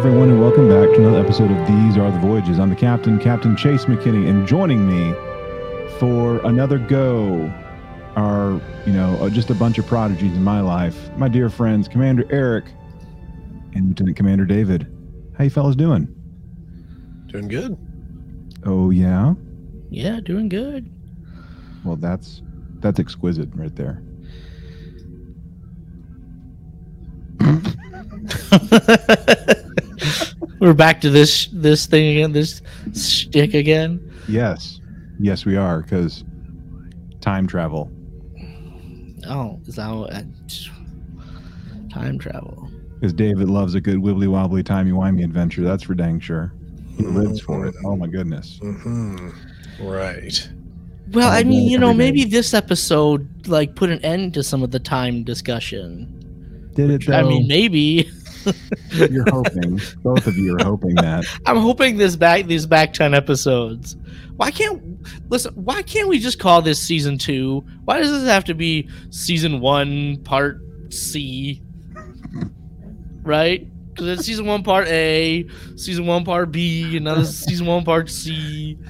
Hello, everyone, and welcome back to another episode of These Are the Voyages. I'm the captain, Captain Chase McKinney, and joining me for another go are, you know, uh, just a bunch of prodigies in my life. My dear friends, Commander Eric and Lieutenant Commander David. How you fellas doing? Doing good. Oh yeah. Yeah, doing good. Well, that's that's exquisite right there. We're back to this this thing again, this stick again. Yes, yes, we are because time travel. Oh, is that what, uh, time travel? Because David loves a good wibbly wobbly timey wimey adventure. That's for dang sure. He lives for it. Oh my goodness. Mm-hmm. Right. Well, I mean, you know, every day. maybe this episode like put an end to some of the time discussion. Did it though? I mean, maybe. You're hoping. Both of you are hoping that. I'm hoping this back these back ten episodes. Why can't listen? Why can't we just call this season two? Why does this have to be season one part C? Right? Because it's season one part A, season one part B, another season one part C.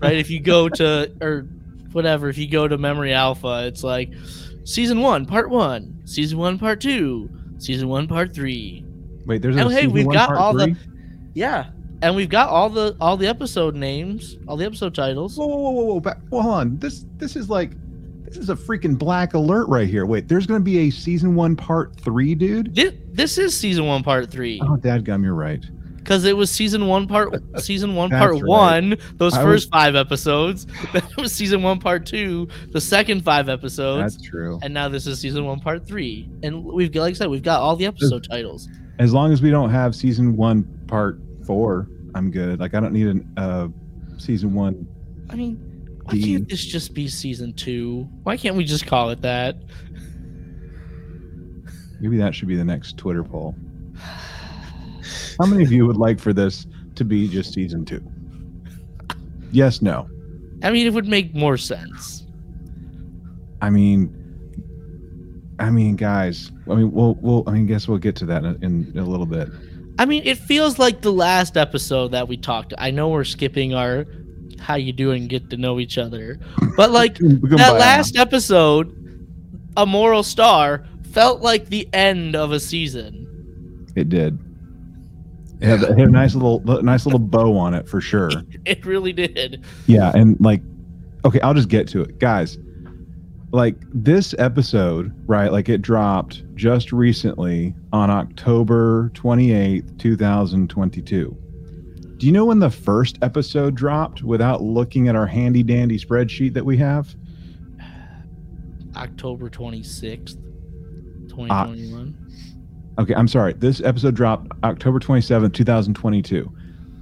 Right? If you go to or whatever, if you go to Memory Alpha, it's like season one part one, season one part two, season one part three. Wait, there's a Oh, hey, season we've one, got part all the- three? Yeah, and we've got all the all the episode names, all the episode titles. Whoa, whoa, whoa, whoa, whoa! Back, well, hold on. This this is like this is a freaking black alert right here. Wait, there's gonna be a season one part three, dude. This, this is season one, part three, Oh, dadgum, you're right. Because it was season one, part season one, part right. one. Those I first five episodes. Then it was season one, part two. The second five episodes, That's true. and now this is season one, part three. And we've got, like I said, we've got all the episode titles. As long as we don't have season one part four, I'm good. Like I don't need an uh season one. I mean, why The- can't this just be season two? Why can't we just call it that? Maybe that should be the next Twitter poll. How many of you would like for this to be just season two? Yes, no. I mean, it would make more sense. I mean, I mean, guys. I mean, we'll, we'll. I mean, guess we'll get to that in, in a little bit. I mean, it feels like the last episode that we talked. I know we're skipping our how you doing, get to know each other, but like that now. last episode, a moral star felt like the end of a season. It did. It had, it had a nice little, nice little bow on it for sure. It really did. Yeah, and like, okay, I'll just get to it, guys. Like this episode, right? Like it dropped just recently on October twenty eighth, two thousand twenty two. Do you know when the first episode dropped? Without looking at our handy dandy spreadsheet that we have, October uh, twenty sixth, twenty twenty one. Okay, I'm sorry. This episode dropped October 27th, 2022.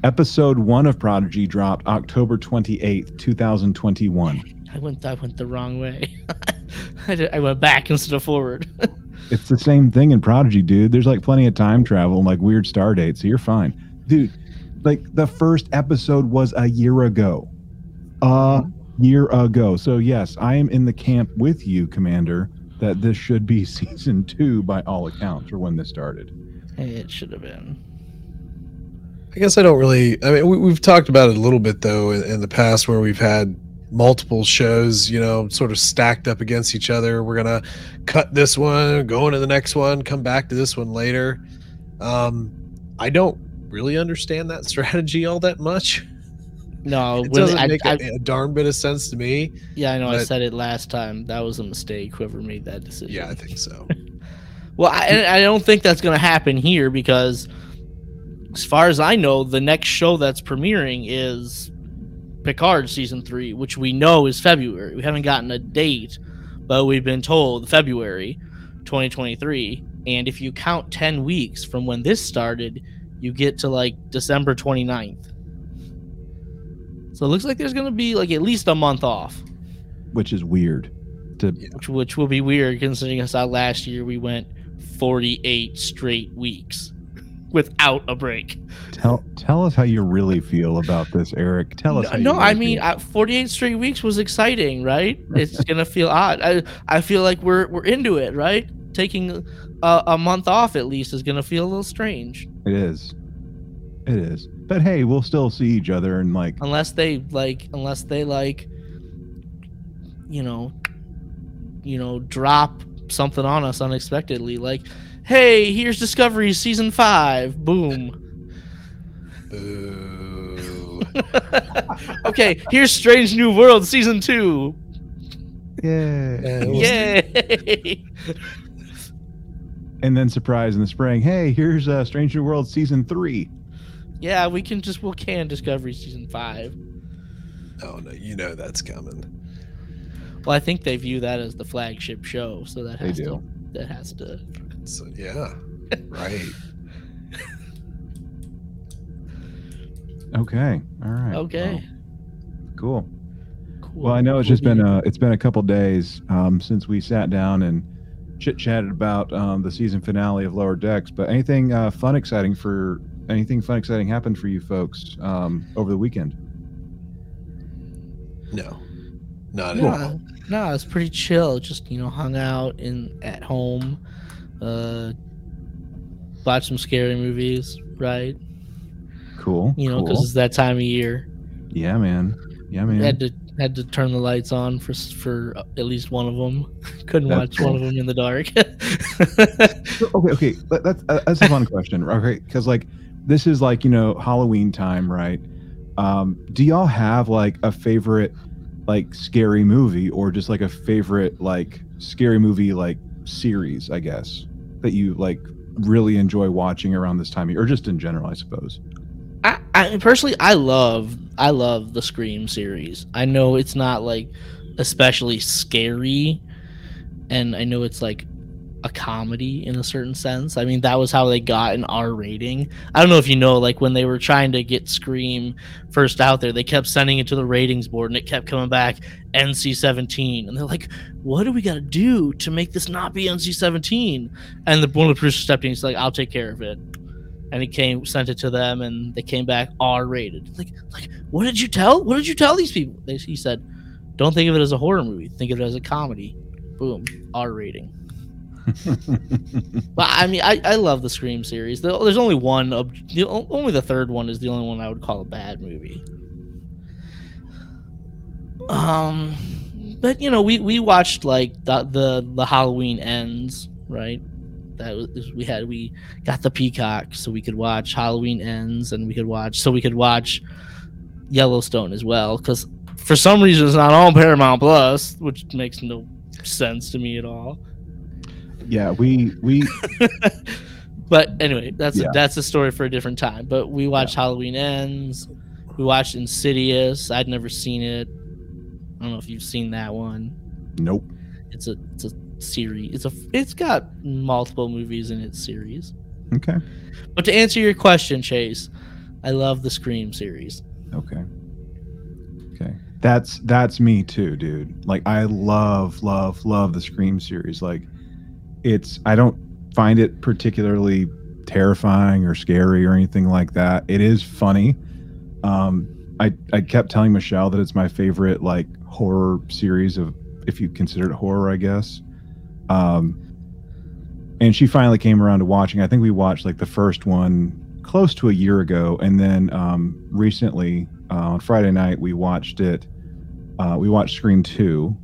Episode 1 of Prodigy dropped October 28th, 2021. I went. I went the wrong way. I, did, I went back instead of forward. It's the same thing in Prodigy, dude. There's like plenty of time travel and like weird star dates, so you're fine. Dude, like the first episode was a year ago. A year ago. So yes, I am in the camp with you, Commander, that this should be season 2 by all accounts for when this started. it should have been. I guess I don't really. I mean, we, we've talked about it a little bit though in, in the past where we've had multiple shows, you know, sort of stacked up against each other. We're gonna cut this one, go into the next one, come back to this one later. Um, I don't really understand that strategy all that much. No, It doesn't I- make I- a a darn bit of sense to me. Yeah, I know. I said it last time. That was a mistake. Whoever made that decision. Yeah, I think so. Well, I, and I don't think that's going to happen here because, as far as I know, the next show that's premiering is Picard season three, which we know is February. We haven't gotten a date, but we've been told February 2023. And if you count 10 weeks from when this started, you get to like December 29th. So it looks like there's going to be like at least a month off. Which is weird. To which which will be weird considering us out last year we went 48 straight weeks without a break. tell tell us how you really feel about this, Eric. Tell us. No, how you no, I mean uh, 48 straight weeks was exciting, right? It's gonna feel odd. I I feel like we're we're into it, right? Taking a, a month off at least is gonna feel a little strange. It is. It is. But hey, we'll still see each other and like unless they like unless they like you know you know drop something on us unexpectedly like hey here's discovery season five boom Boo. okay here's strange new world season two yeah. Yeah, yay And then surprise in the spring, hey, here's uh, Strange New World season three. Yeah we can just we'll can discovery season five Oh no, you know that's coming. well i think they view that as the flagship show so that They has do. to that has to So yeah, right. Okay. All right. okay Well, cool. cool Well, I know it's just been a it's been a couple days um, since we sat down and chit chatted about um, the season finale of Lower Decks. But anything uh, fun, exciting for anything fun, exciting happened for you folks um, over the weekend? No, not at no, all. no, it's pretty chill. Just you know, hung out in at home, uh, watched some scary movies. Right, Cool. you know, because cool. it's that time of year. yeah, man. Yeah, man. Had to had to turn the lights on for for at least one of them. Couldn't That's watch cool. one of them in the dark. okay okay that, that's uh, that's a fun question okay because like this is like you know halloween time right um do y'all have like a favorite like scary movie or just like a favorite like scary movie like series i guess that you like really enjoy watching around this time of year or just in general i suppose I, I personally I love I love the Scream series. I know it's not like especially scary and I know it's like a comedy in a certain sense. I mean that was how they got an R rating. I don't know if you know like when they were trying to get Scream first out there, they kept sending it to the ratings board and it kept coming back NC-17 and they're like what do we got to do to make this not be NC-17? And the one of the producers stepped in he's like I'll take care of it and he came sent it to them and they came back r rated like like what did you tell what did you tell these people they, he said don't think of it as a horror movie think of it as a comedy boom r rating but i mean i, I love the scream series. There- there's only one the, only the third one is the only one i would call a bad movie. Um but you know we we watched like the the, the halloween ends right? That was we had we got the peacock so we could watch halloween ends and we could watch so we could watch yellowstone as well because for some reason it's not on paramount plus which makes no sense to me at all yeah we we but anyway that's Yeah. a, that's a story for a different time but we watched halloween ends we watched insidious i'd never seen it i don't know if you've seen that one nope it's a it's a series it's a it's got multiple movies in its series okay But to answer your question, Chase, I love the Scream series. Okay. Okay. That's that's me too, dude. Like I love love love the Scream series. Like it's I don't find it particularly terrifying or scary or anything like that. It is funny. Um I I kept telling Michelle that it's my favorite like horror series of if you consider it horror, I guess. Um and she finally came around to watching. I think we watched like the first one close to a year ago, and then um, recently uh, on Friday night we watched it. Uh, we watched Scream Two,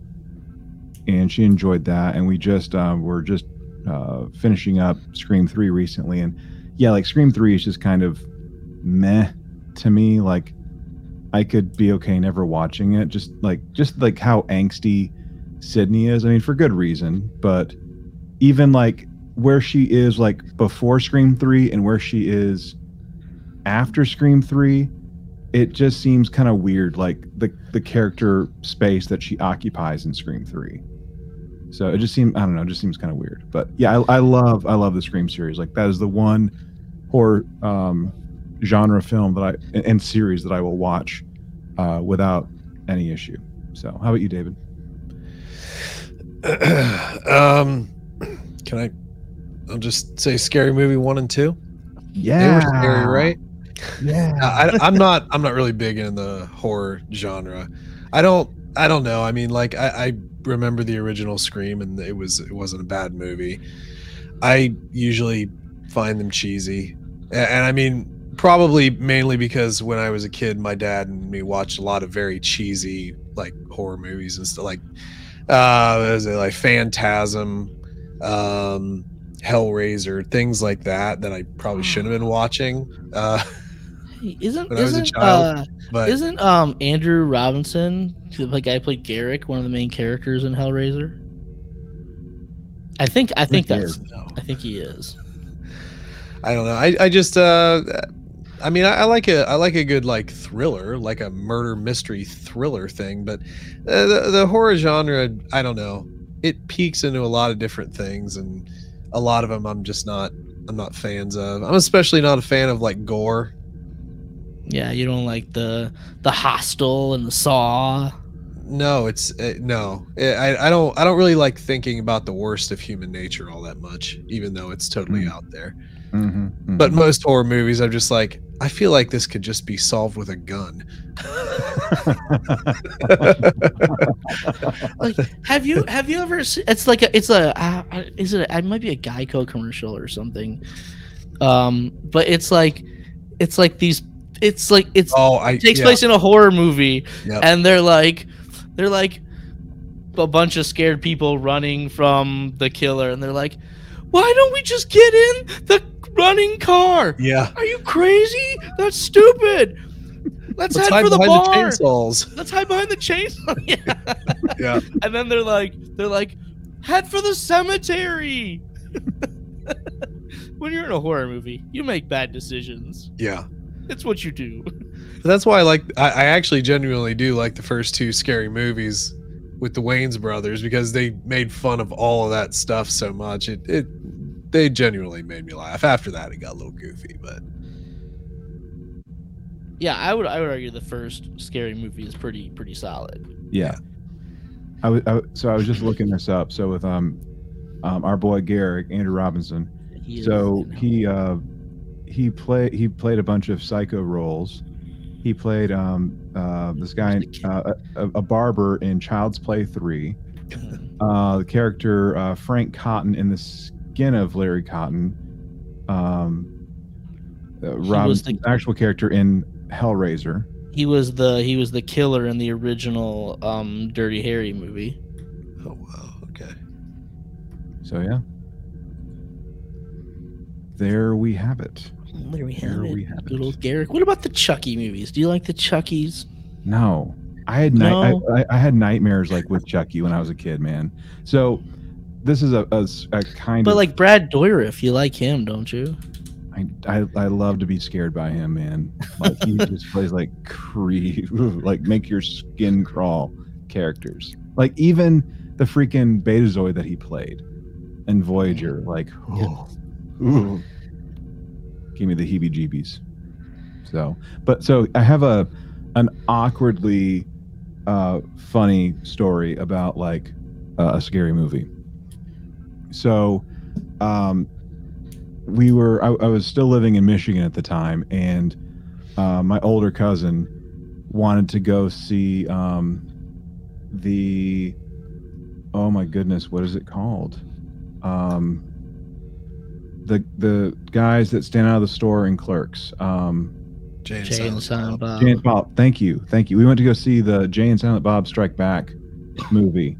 and she enjoyed that. And we just um, were just uh, finishing up Scream Three recently, and yeah, like Scream Three is just kind of meh to me. Like I could be okay never watching it. Just like just like how angsty Sydney is. I mean, for good reason, but even like where she is like before Scream 3 and where she is after Scream 3, it just seems kind of weird like the the character space that she occupies in Scream 3. So it just seems I don't know, it just seems kind of weird. But yeah, I, I love I love the Scream series. Like that is the one horror um genre film that I and, and series that I will watch uh without any issue. So, how about you, David? um, can I? I'll just say scary movie one and two. Yeah. They were scary, right? Yeah. I, I'm not. I'm not really big in the horror genre. I don't. I don't know. I mean, like I, I remember the original Scream, and it was it wasn't a bad movie. I usually find them cheesy, A- and, I mean probably mainly because when I was a kid, my dad and me watched a lot of very cheesy like horror movies and stuff like uh what is it like Phantasm, um, Hellraiser, things like that that I probably shouldn't have been watching. Uh, Isn't When I was a isn't child, uh, but isn't um Andrew Robinson the guy who played Garak one of the main characters in Hellraiser? I think I think that's no. I think he is. I don't know. I, I just uh I mean I, I like a I like a good like thriller, like a murder mystery thriller thing, but uh, the, the horror genre, I don't know. It peaks into a lot of different things and a lot of them I'm just not I'm not fans of. I'm especially not a fan of like gore. Yeah, you don't like the the hostel and the saw. No, it's uh, no. I I don't I don't really like thinking about the worst of human nature all that much, even though it's totally Mm. out there. Mhm, mhm. But most horror movies, I'm just like, I feel like this could just be solved with a gun. Like, have you have you ever? se- It's like a, it's a uh, uh, is it? A, it might be a Geico commercial or something. Um, but it's like it's like these. It's like it's oh, I it takes yeah, place in a horror movie, Yep. and they're like they're like a bunch of scared people running from the killer, and they're like, "Why don't we just get in the running car? Yeah. Are you crazy? That's stupid." Let's, Let's head hide for the behind the bar. chainsaws. Let's hide behind the chainsaw. yeah. Yeah. And then they're like, they're like, head for the cemetery. when you're in a horror movie, you make bad decisions. Yeah. It's what you do. But that's why I like I, I actually genuinely do like the first two scary movies with the Wayans brothers because they made fun of all of that stuff so much. It it they genuinely made me laugh. After that it got a little goofy, but Yeah, I would I would argue the first scary movie is pretty pretty solid. Yeah. I was, so I was just looking this up. So with um, um our boy Garak, Andrew Robinson. He So he uh he play he played a bunch of psycho roles. He played um uh this guy uh, a, a barber in Child's Play 3. Uh the character uh Frank Cotton in the skin of Larry Cotton. Um uh, was the- actual character in Hellraiser. he was the he was the killer in the original um Dirty Harry movie. oh wow, okay. So yeah. There we have it. There we have There it. we have Good it. old Garak. What about the Chucky movies? Do you like the Chuckies? No, I had night. No? I, I, I had nightmares like with Chucky when I was a kid, man. So this is a kind But of But like Brad Dourif, you like him, don't you? I, I I love to be scared by him, man. Like he just plays like creep, like make your skin crawl characters. Like even the freaking Betazoid that he played in Voyager, mm-hmm. like oh, ooh, give me the heebie-jeebies. So, but so I have a an awkwardly uh, funny story about like uh, a scary movie. So, um, we were I, I was still living in Michigan at the time, and uh, my older cousin wanted to go see um, the oh my goodness, what is it called? Um, the the guys that stand out of the store in Clerks. Um, Jay and Jay and Silent Silent Bob. Bob. Jay and Bob, thank you, thank you. We went to go see the Jay and Silent Bob Strike Back movie,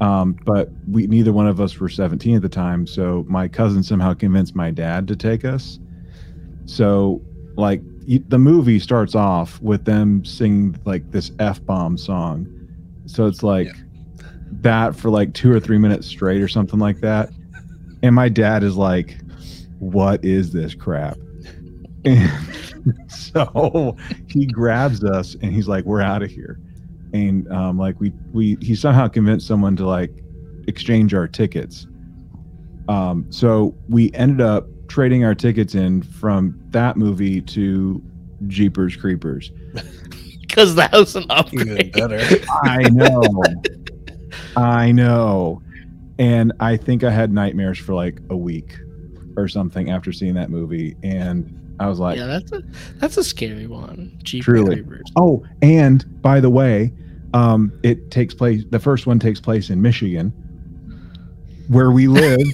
um, but we neither one of us were 17 at the time. So my cousin somehow convinced my dad to take us. So like the movie starts off with them singing like this f bomb song, so it's like Yeah. that for like two or three minutes straight or something like that. And my dad is like, "What is this crap?" And so he grabs us and he's like, "We're out of here." And um, like we we he somehow convinced someone to like exchange our tickets. Um, so we ended up trading our tickets in from that movie to Jeepers Creepers. Because that was an Even upgrade. better. I know, I know, and I think I had nightmares for like a week or something after seeing that movie, and I was like, yeah, that's a that's a scary one. Jeepers Truly. Creepers. Oh, and by the way, um, it takes place. The first one takes place in Michigan, where we live.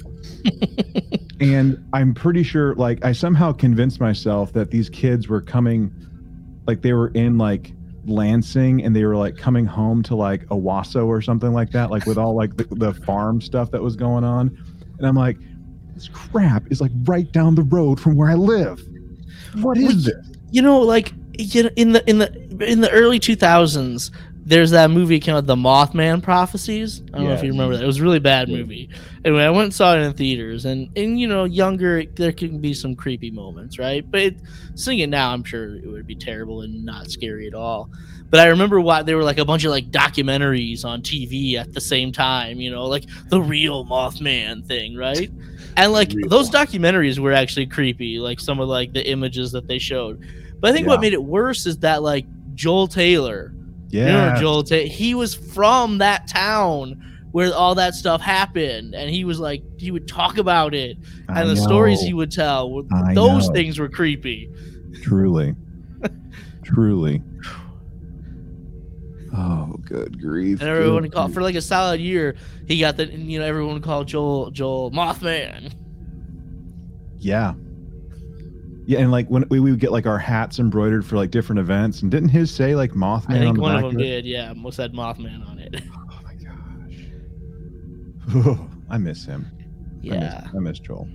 and I'm pretty sure, like, I somehow convinced myself that these kids were coming, like, they were in like Lansing and they were like coming home to like Owosso or something like that, like with all like the, the farm stuff that was going on. And I'm like, this crap is like right down the road from where I live. What is this? You know, like you know, in the in the in the early 2000s, there's that movie called The Mothman Prophecies. I don't know if you remember that. It was a really bad movie. Anyway, I went and saw it in theaters, and and you know, younger there can be some creepy moments, right? But it, seeing it now, I'm sure it would be terrible and not scary at all. But I remember why there were like a bunch of like documentaries on TV at the same time, you know, like the real Mothman thing, right? And like Real. those documentaries were actually creepy, like some of like the images that they showed. But I think what made it worse is that like Joel Taylor, you know Yeah. Joel Taylor, he was from that town where all that stuff happened, and he was like he would talk about it I and the stories he would tell. I Those know. things were creepy. Truly. Truly. Oh, good grief. And everyone good called grief. for like a solid year. He got the you know everyone called Joel Joel Mothman. Yeah. Yeah, and like when we, we would get like our hats embroidered for like different events, and didn't his say like Mothman I on think the one back of them did. Yeah, most had Mothman on it. Oh my gosh. I miss him. I miss, Yeah. I miss Joel.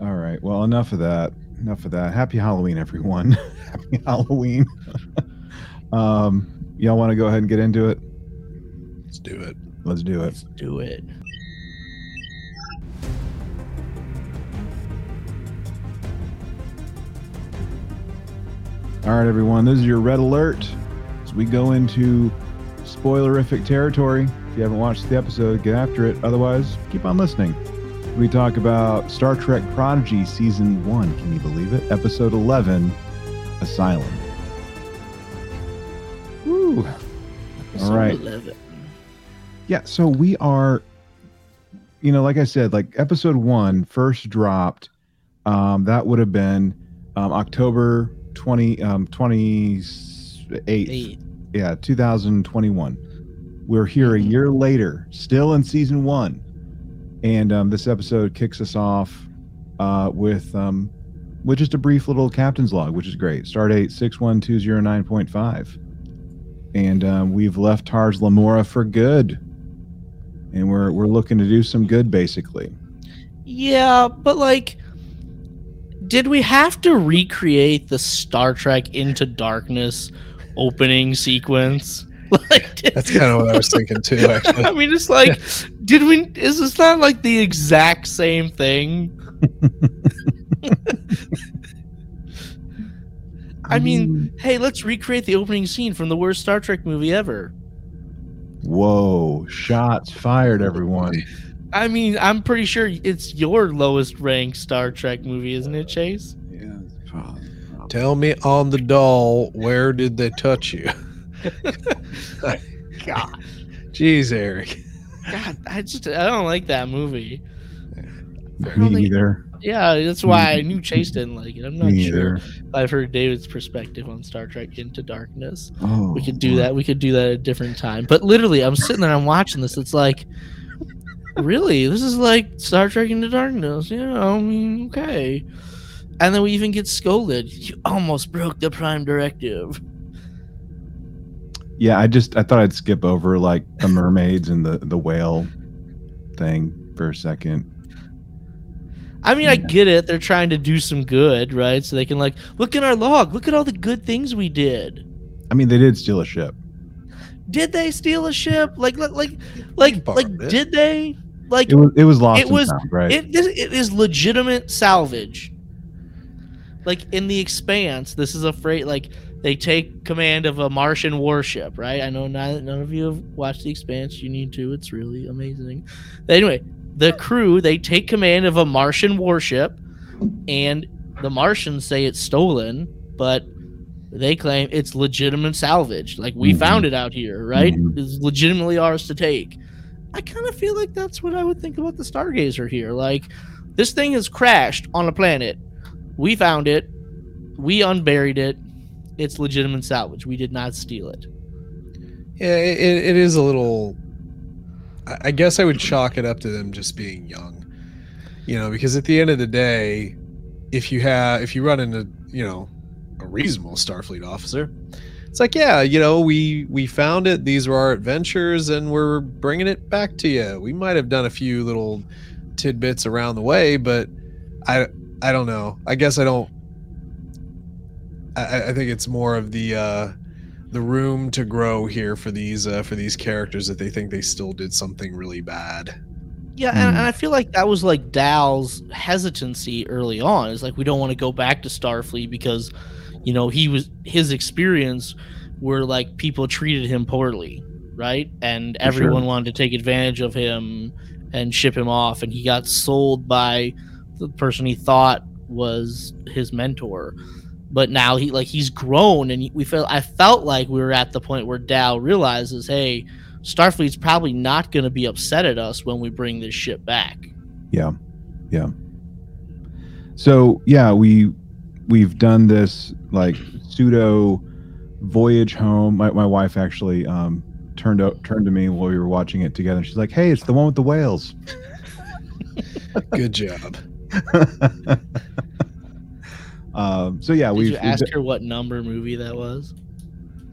All right. Well, enough of that. Enough of that. Happy Halloween, everyone. Happy Halloween. um, y'all want to go ahead and get into it? Let's do it. Let's do it. Let's do it. All right, everyone. This is your red alert as we go into spoilerific territory. If you haven't watched the episode, get after it. Otherwise, keep on listening. We talk about Star Trek Prodigy Season 1. Can you believe it? Episode 11 Asylum. Woo. All right. 11. Yeah, so we are, you know, like I said, like episode one first dropped. Um, that would have been um, October 20, um, 28th. Eight. Yeah, 2021. We're here a year later, still in season one. And um, this episode kicks us off uh, with um, with just a brief little captain's log, which is great. Start Stardate 61209.5. And um, we've left Tars Lamora for good. And we're we're looking to do some good basically. Yeah, but like, did we have to recreate the Star Trek Into Darkness opening sequence? Like, did- That's kind of what I was thinking too. Actually, I mean, it's like, did we? Is this not like the exact same thing? I mean, hey, let's recreate the opening scene from the worst Star Trek movie ever. Whoa, shots fired, everyone. I mean, I'm pretty sure it's your lowest ranked Star Trek movie, isn't it, Chase? Yeah. tell me on the doll, where did they touch you? God, Jeez, Eric. God, I just I don't like that movie. I don't Me think- either. Yeah, that's why I knew Chase didn't like it. I'm not Me sure. either. I've heard David's perspective on Star Trek Into Darkness. Oh, We could do that. We could do that at a different time. But literally, I'm sitting there, I'm watching this. It's like, really, this is like Star Trek Into Darkness. Yeah, I mean, okay. And then we even get scolded. You almost broke the Prime Directive. Yeah, I just I thought I'd skip over like the mermaids and the the whale thing for a second. I mean, I get it. They're trying to do some good, right? So they can like look in our log. Look at all the good things we did. I mean, they did steal a ship. Did they steal a ship? Like, like, like, like, like did they? Like, It was it was lost. It was- found, right. it, this, it is legitimate salvage. Like in the Expanse, this is a freight. Like they take command of a Martian warship, right? I know none of you have watched the Expanse. You need to. It's really amazing. Anyway, the crew they take command of a Martian warship, and the Martians say it's stolen, but they claim it's legitimate salvage. Like we Mhm. found it out here, right? Mhm. It's legitimately ours to take. I kind of feel like that's what I would think about the Stargazer here. Like, this thing has crashed on a planet. We found it. We unburied it. It's legitimate salvage. We did not steal it. Yeah, it, it is a little. I- guess I would chalk it up to them just being young. You know, because at the end of the day, if you have if you run into, you know, a reasonable Starfleet officer, it's like, yeah, you know, we we found it. These were our adventures, and we're bringing it back to you. We might have done a few little tidbits around the way, but I I don't know. I guess I don't. I, I think it's more of the uh, the room to grow here for these uh, for these characters that they think they still did something really bad. Yeah, and, and I feel like that was like Dal's hesitancy early on. It's like we don't want to go back to Starfleet because, you know, he was his experience where like people treated him poorly, right? And For everyone sure. wanted to take advantage of him and ship him off, and he got sold by the person he thought was his mentor. But now he like he's grown, and we felt I felt like we were at the point where Dal realizes, hey, Starfleet's probably not going to be upset at us when we bring this ship back. Yeah, yeah. So yeah, we we've done this like pseudo voyage home. My my wife actually um, turned out turned to me while we were watching it together. She's like, "Hey, it's the one with the whales." Good job. um, so yeah, we've, you ask her what number movie that was?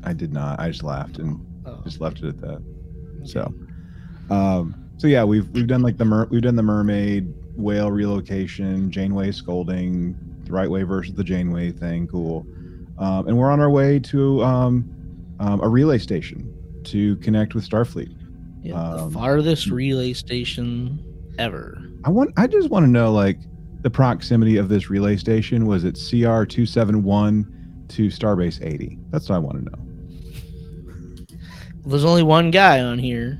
I did not. I just laughed and Oh, just left it at that. So, um, so yeah, we've we've done like the mer- we've done the mermaid whale relocation, Janeway scolding, the right way versus the Janeway thing, cool. Um, and we're on our way to um, um, a relay station to connect with Starfleet. yeah, um, the farthest relay station ever. I want. I just want to know like the proximity of this relay station. Was it CR two seven one to Starbase eighty? That's what I want to know. There's only one guy on here,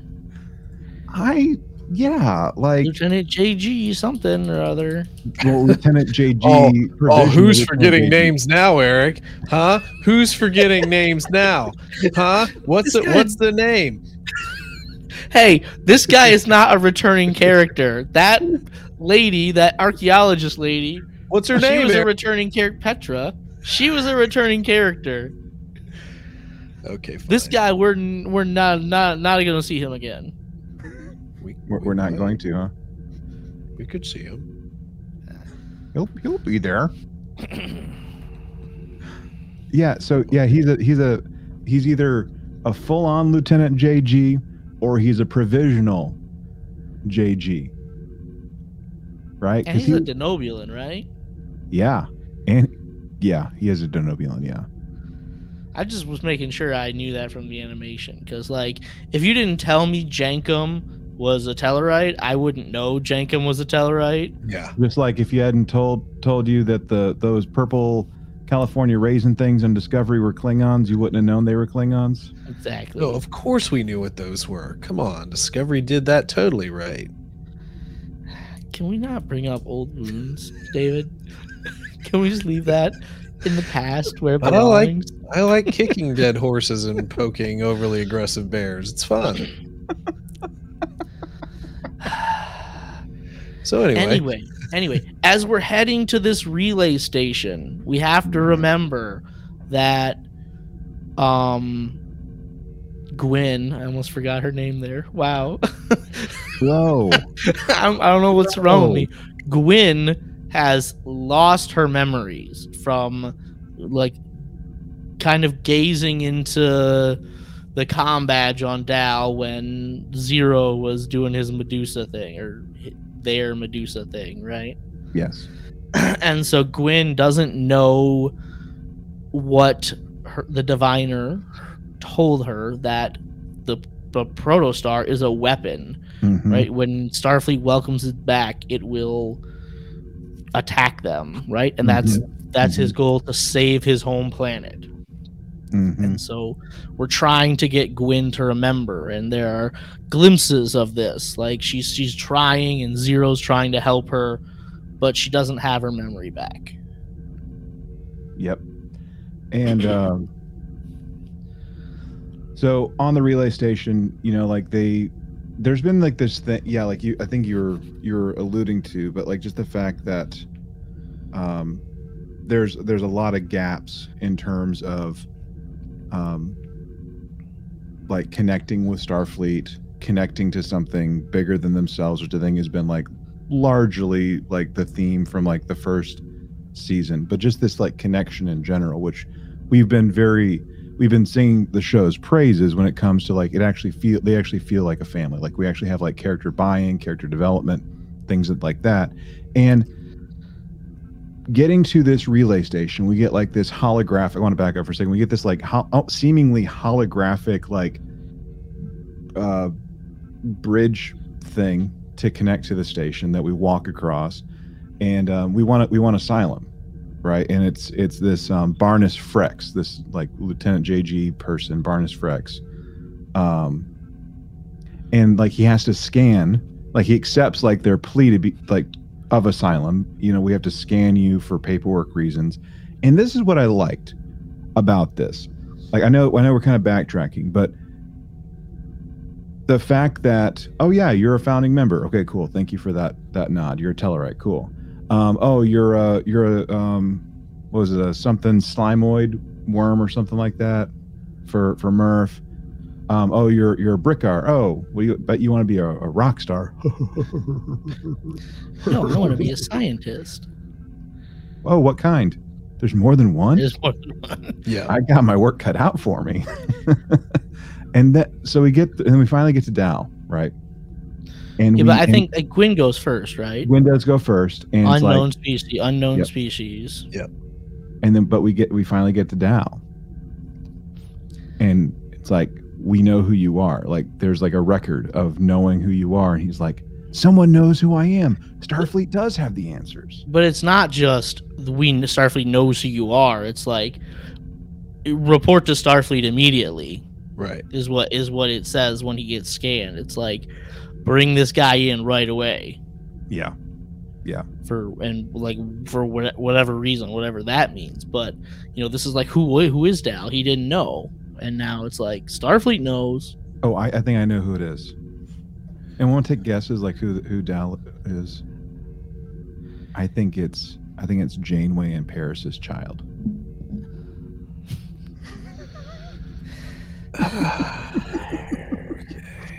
I yeah, like Lieutenant JG something or other. well, Lieutenant JG. Oh, Oh, who's Lieutenant forgetting JG. names now, Eric? Huh? Who's forgetting names now? Huh? What's the, This guy- what's the name? Hey, this guy is not a returning character. That lady, that archaeologist lady, What's her she name? was a returning character. Petra. She was a returning character. okay, fine. This guy, we're we're not not not going to see him again. we, We're, we we're not might. going to, huh? We could see him. He'll he'll be there. Yeah. So yeah, he's a he's a he's either a full on Lieutenant JG or he's a provisional JG. Right? And 'Cause he's a Denobulan, right? yeah, and yeah, he is a Denobulan. Yeah. I just was making sure I knew that from the animation because, like, if you didn't tell me Jankom was a Tellarite, I wouldn't know Jankom was a Tellarite. Yeah. Just like if you hadn't told told you that the those purple California raisin things on Discovery were Klingons, you wouldn't have known they were Klingons. Exactly. No, of course we knew what those were. Come on, Discovery did that totally right. Can we not bring up old wounds, David? Can we just leave that in the past where But I like- I like kicking dead horses and poking overly aggressive bears. It's fun. So anyway, Anyway, anyway, as we're heading to this relay station, we have to remember that um Gwyn, I almost forgot her name there. Wow. Whoa. I'm, I don't know what's wrong with me. Gwyn has lost her memories from like kind of gazing into the com badge on Dal when Zero was doing his Medusa thing or their Medusa thing, right? yes. and so Gwyn doesn't know what her, the diviner told her that the the protostar is a weapon Mhm. right? When Starfleet welcomes it back, it will attack them, right? And that's that's his goal to save his home planet. Mhm. And so we're trying to get Gwyn to remember, and there are glimpses of this. Like she's she's trying, and Zero's trying to help her, but she doesn't have her memory back. Yep. And um, so on the relay station, you know, like they, there's been like this thing, yeah, like you, I think you're you're alluding to, but like just the fact that, um, there's there's a lot of gaps in terms of, um, like connecting with Starfleet, connecting to something bigger than themselves, which I think has been like largely like the theme from like the first season, but just this like connection in general, which we've been very we've been singing the show's praises when it comes to like it actually feel they actually feel like a family. Like we actually have like character buy-in, character development, things like that. And getting to this relay station, we get like this holographic. I want to back up for a second. We get this like ho- oh, seemingly holographic like uh, bridge thing to connect to the station that we walk across, and um, we want to, we want asylum, right? And it's it's this um, Barniss Frex, this like Lieutenant JG person, Barniss Frex, um, and like he has to scan, like he accepts like their plea to be like of asylum. You know, we have to scan you for paperwork reasons, and this is what I liked about this. Like I know I know we're kind of backtracking, but the fact that oh yeah you're a founding member. Okay cool. Thank you for that that nod. You're a Tellarite cool um, oh you're a you're a um, what was it a something slimoid worm or something like that for for Murf um, oh you're you're a Brikar oh well you bet you want to be a, a rock star No, I want to be a scientist. oh what kind there's more than one There's more than one. Yeah. I got my work cut out for me. and that so we get and we finally get to Dal, right? And Yeah, we, but I think like, Gwyn goes first, right? Windows go first, and Unknown like, species. Unknown Yep. species. and then but we get we finally get to Dal, and it's like we know who you are. Like there's like a record of knowing who you are, and he's like, someone knows who I am. Starfleet does have the answers. But it's not just we Starfleet knows who you are. It's like report to Starfleet immediately Right. is what is what it says when he gets scanned. It's like bring this guy in right away Yeah, Yeah. for and like for whatever reason, whatever that means. But you know, this is like who who is Dal? He didn't know, and now it's like Starfleet knows. Oh, I, I think I know who it is. And want to take guesses like who who Dal is. I think it's I think it's Janeway and Paris's child.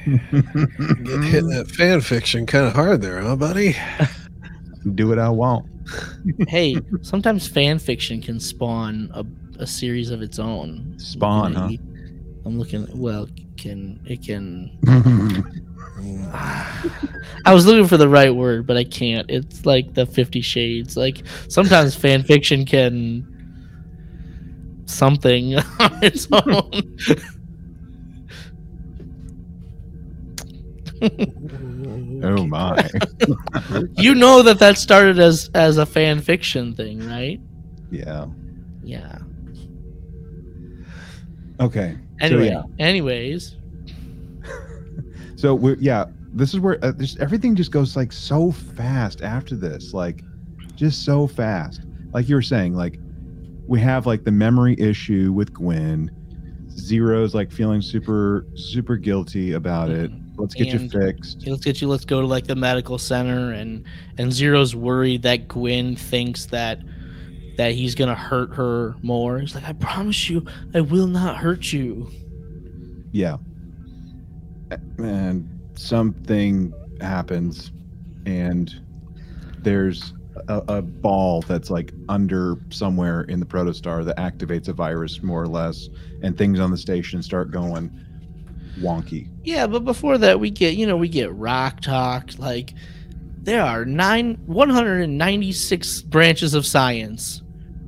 Get hitting mm-hmm. that fan fiction kind of hard there, huh, buddy? Do what I want. hey, sometimes fan fiction can spawn a, a series of its own. Spawn, huh? I'm looking. Well, can it can I was looking for the right word, but I can't. It's like the Fifty Shades. Like sometimes fan fiction can something on its own. Oh my. you know that that started as as a fan fiction thing, right? Yeah. Yeah. Okay. Anyway, So, yeah. anyways, So we're yeah. This is where uh, just everything just goes like so fast after this, like just so fast. Like you were saying, like we have like the memory issue with Gwyn. Zero's like feeling super super guilty about it. Let's get you fixed. let's get you. Let's go to like the medical center, and and Zero's worried that Gwyn thinks that that he's gonna hurt her more. He's like, I promise you, I will not hurt you. Yeah. And something happens, and there's a, a ball that's like under somewhere in the protostar that activates a virus, more or less, and things on the station start going wonky. Yeah, but before that, we get you know we get rock talk. Like there are nine one hundred and ninety six branches of science.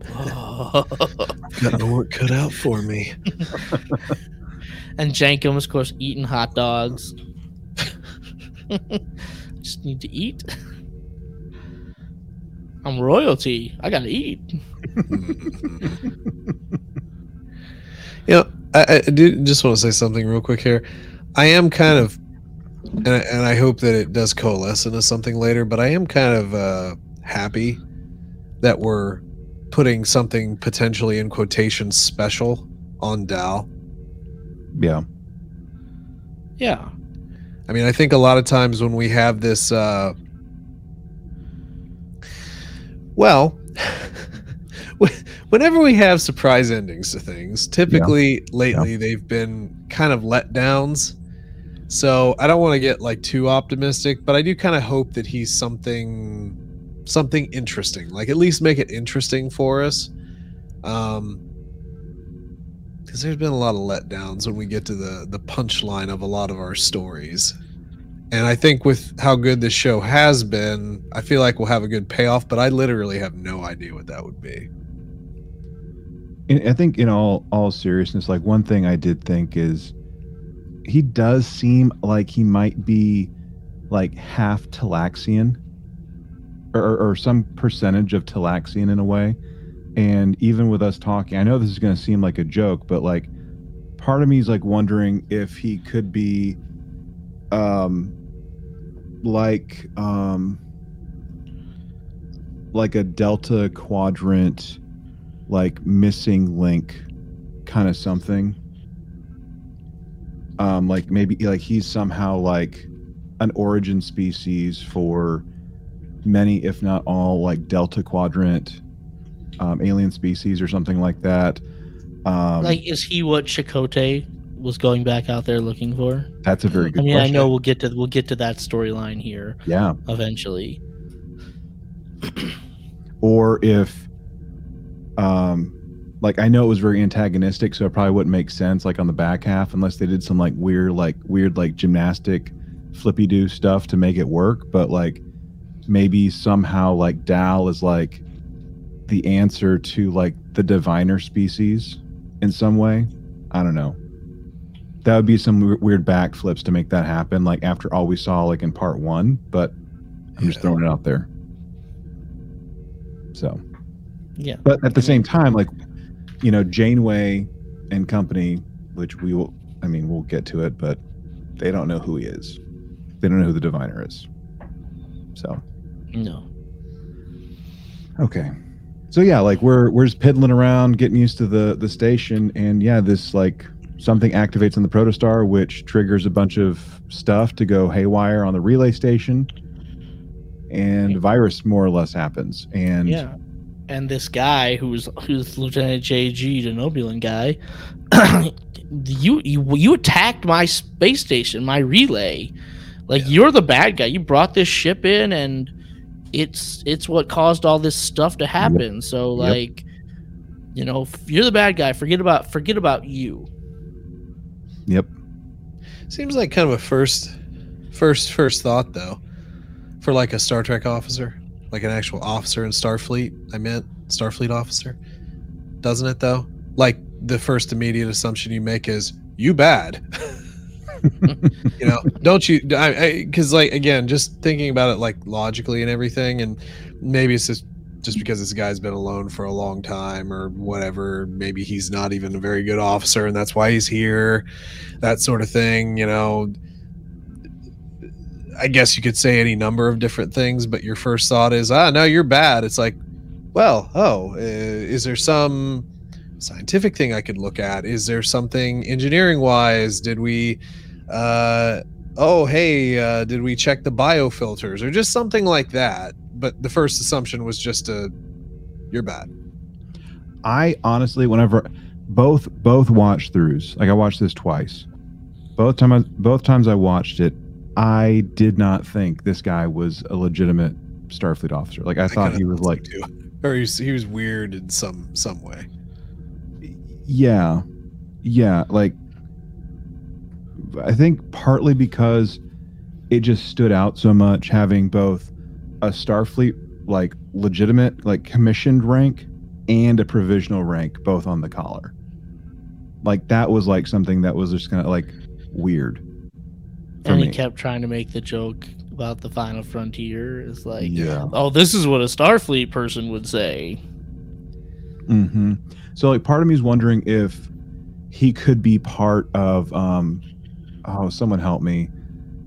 Got my work cut out for me. and Jankom, of course, eating hot dogs. Just need to eat. I'm royalty. I gotta eat. You know, I, I do just want to say something real quick here. I am kind of, and I, and I hope that it does coalesce into something later, but I am kind of uh, happy that we're putting something potentially in quotations special on Dal. Yeah. Yeah. I mean, I think a lot of times when we have this, uh, well, whenever we have surprise endings to things, typically lately they've been kind of letdowns. So I don't want to get like too optimistic, but I do kind of hope that he's something something interesting. Like at least make it interesting for us. Um because there's been a lot of letdowns when we get to the the punchline of a lot of our stories. And I think with how good this show has been, I feel like we'll have a good payoff, but I literally have no idea what that would be. I think in all all seriousness, like one thing I did think is he does seem like he might be like half Talaxian or, or some percentage of Talaxian in a way. And even with us talking, I know this is going to seem like a joke, but like part of me is like wondering if he could be um like um like a delta quadrant like missing link kind of something um like maybe like he's somehow like an origin species for many if not all like delta quadrant um, alien species or something like that um like, is he what Chakotay was going back out there looking for? that's a very good I mean, question. I know we'll get to we'll get to that storyline here yeah eventually. or if um like I know it was very antagonistic, so it probably wouldn't make sense like on the back half unless they did some like weird like weird like gymnastic flippy do stuff to make it work. But like maybe somehow like Dal is like the answer to like the diviner species in some way. I don't know. That would be some weird backflips to make that happen, like after all we saw like in part one. But I'm just throwing it out there. So Yeah. but at the same time like you know janeway and company which we will i mean we'll get to it but they don't know who he is they don't know who the diviner is so No. okay so yeah like we're we're just piddling around getting used to the the station and yeah this like something activates on the protostar which triggers a bunch of stuff to go haywire on the relay station and virus more or less happens and Yeah. And this guy who's who's Lieutenant JG, the Nobulan guy, you, you you attacked my space station, my relay. Like Yeah. you're the bad guy. You brought this ship in and it's it's what caused all this stuff to happen. So Yep. like you know, you're the bad guy. Forget about forget about you. yep Seems like kind of a first first first thought though. For like a Star Trek officer. Like an actual officer in Starfleet. I meant Starfleet officer. Doesn't it though? Like the first immediate assumption you make is you bad. you know, don't you? I because like again, just thinking about it like logically and everything, and maybe it's just just because this guy's been alone for a long time or whatever. Maybe he's not even a very good officer, and that's why he's here. That sort of thing. You know. I guess you could say any number of different things, but your first thought is, ah, no, you're bad. It's like, well, oh, is there some scientific thing I could look at? Is there something engineering wise? Did we, uh, oh, hey, uh, did we check the biofilters or just something like that? But the first assumption was just a, you're bad. I honestly, whenever both both watch throughs, like I watched this twice. Both time I, both times I watched it, I did not think this guy was a legitimate Starfleet officer. Like I thought kinda he was like, too. or he was, he was weird in some some way. yeah, yeah, like I think partly because it just stood out so much having both a Starfleet like legitimate like commissioned rank and a provisional rank both on the collar. Like that was like something that was just kind of like weird. And he kept trying to make the joke about the final frontier. It's like, yeah. oh, this is what a Starfleet person would say. hmm So like part of me is wondering if he could be part of um oh someone help me.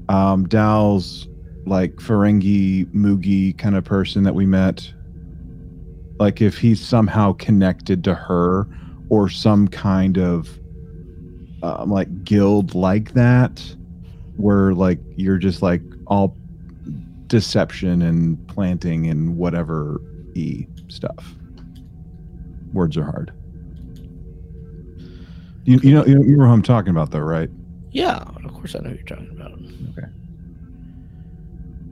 Um Dal's like Ferengi Mugi kind of person that we met. Like if he's somehow connected to her or some kind of um, like guild like that where like you're just like all deception and planting and whatever e stuff. Words are hard. You, you know you know who I'm talking about though, right? Yeah, of course I know who you're talking about. Okay.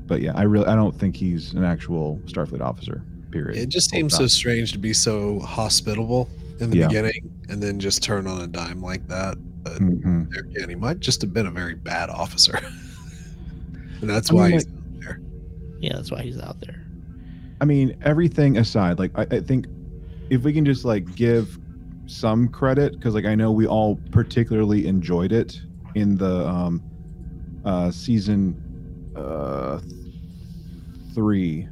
But yeah, I really I don't think he's an actual Starfleet officer. Period. It just seems so strange to be so hospitable in the Yeah. beginning and then just turn on a dime like that. But Mhm. there again, he might just have been a very bad officer. and that's I mean, why like- he's there. Yeah, that's why he's out there. I mean, everything aside, like I, I think if we can just like give some credit, because like I know we all particularly enjoyed it in the um uh season uh three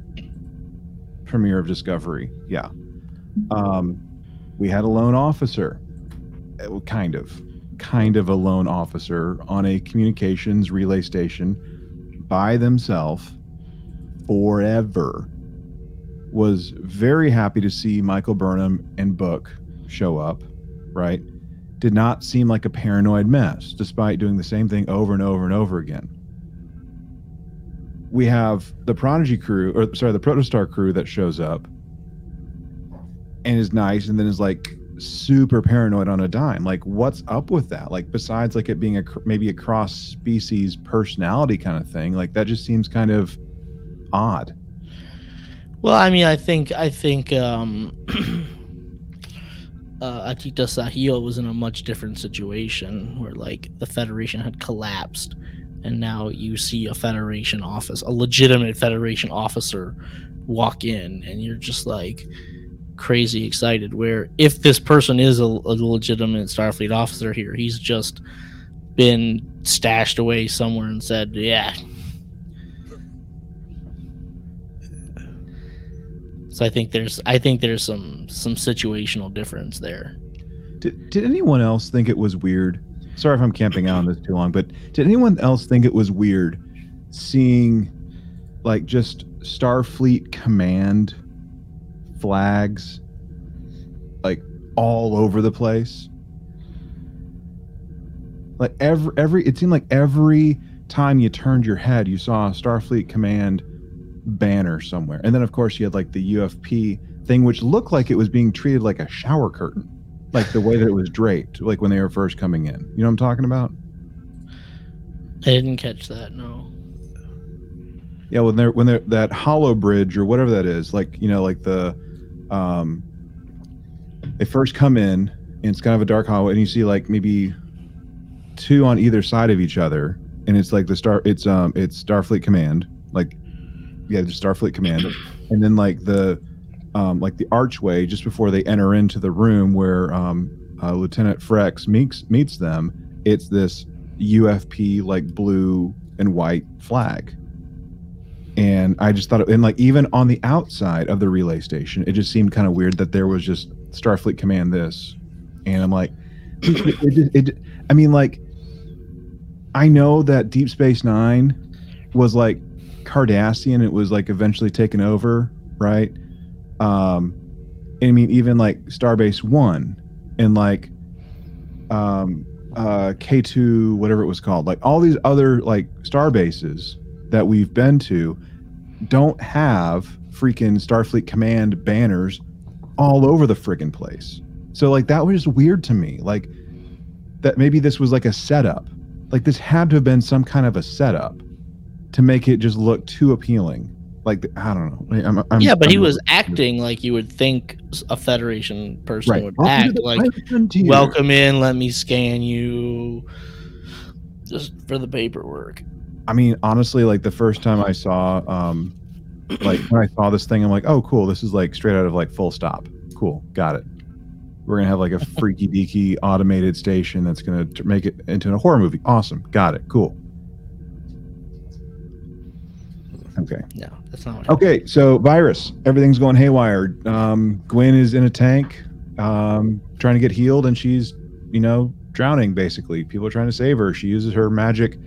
premiere of Discovery. Yeah. Um we had a lone officer. uh, Kind of. Kind of a lone officer on a communications relay station by themselves forever was very happy to see Michael Burnham and Book show up, right? Did not seem like a paranoid mess, despite doing the same thing over and over and over again. We have the Prodigy crew, or sorry, the Protostar crew that shows up and is nice and then is like super paranoid on a dime. Like, what's up with that? Like, besides like it being a maybe a cross species personality kind of thing, like that just seems kind of odd. Well, I mean, I think I think um, uh, Aditya Sahil was in a much different situation where like the Federation had collapsed, and now you see a Federation office, a legitimate Federation officer, walk in, and you're just like crazy excited. Where if this person is a, a legitimate Starfleet officer here, he's just been stashed away somewhere and said, "Yeah, So I think there's I think there's some some situational difference there. Did, did anyone else think it was weird? Sorry if I'm camping out on this too long, but did anyone else think it was weird seeing like just Starfleet command flags like all over the place? Like every every it seemed like every time you turned your head you saw a Starfleet command banner somewhere. And then of course you had like the UFP thing which looked like it was being treated like a shower curtain like the way that it was draped, like when they were first coming in. You know what I'm talking about? I didn't catch that. No. Yeah, when they're when they're that hollow bridge or whatever that is, like you know, like the um they first come in and it's kind of a dark hallway, and you see like maybe two on either side of each other, and it's like the star it's um it's Starfleet Command, like yeah, the Starfleet Command, and then like the um like the archway just before they enter into the room where um uh, Lieutenant Frex meets meets them, it's this UFP like blue and white flag. And I just thought, and like even on the outside of the relay station, it just seemed kind of weird that there was just Starfleet Command this, and I'm like, it, just- it, I mean, like, I know that Deep Space Nine was like Cardassian. It was like eventually taken over, right? Um, and I mean, even like Starbase One and like um, uh, K2, whatever it was called, like all these other like star bases that we've been to don't have freaking Starfleet Command banners all over the friggin' place. So like that was weird to me. Like that maybe this was like a setup. Like this had to have been some kind of a setup to make it just look too appealing. Like I don't know. I'm, I'm, yeah, but he I'm- was acting like you would think a Federation person right. would act like welcome in, let me scan you just for the paperwork. I mean, honestly, like the first time I saw, um, like when I saw this thing, I'm like, oh, cool. This is like straight out of like Full Stop. Cool, got it. We're gonna have like a freaky deaky automated station that's gonna t- make it into a horror movie. Awesome, got it. Cool. Okay. No, that's not what happened. Okay. So virus, everything's going haywire. Um, Gwyn is in a tank, um, trying to get healed, and she's, you know, drowning. Basically, people are trying to save her. She uses her magic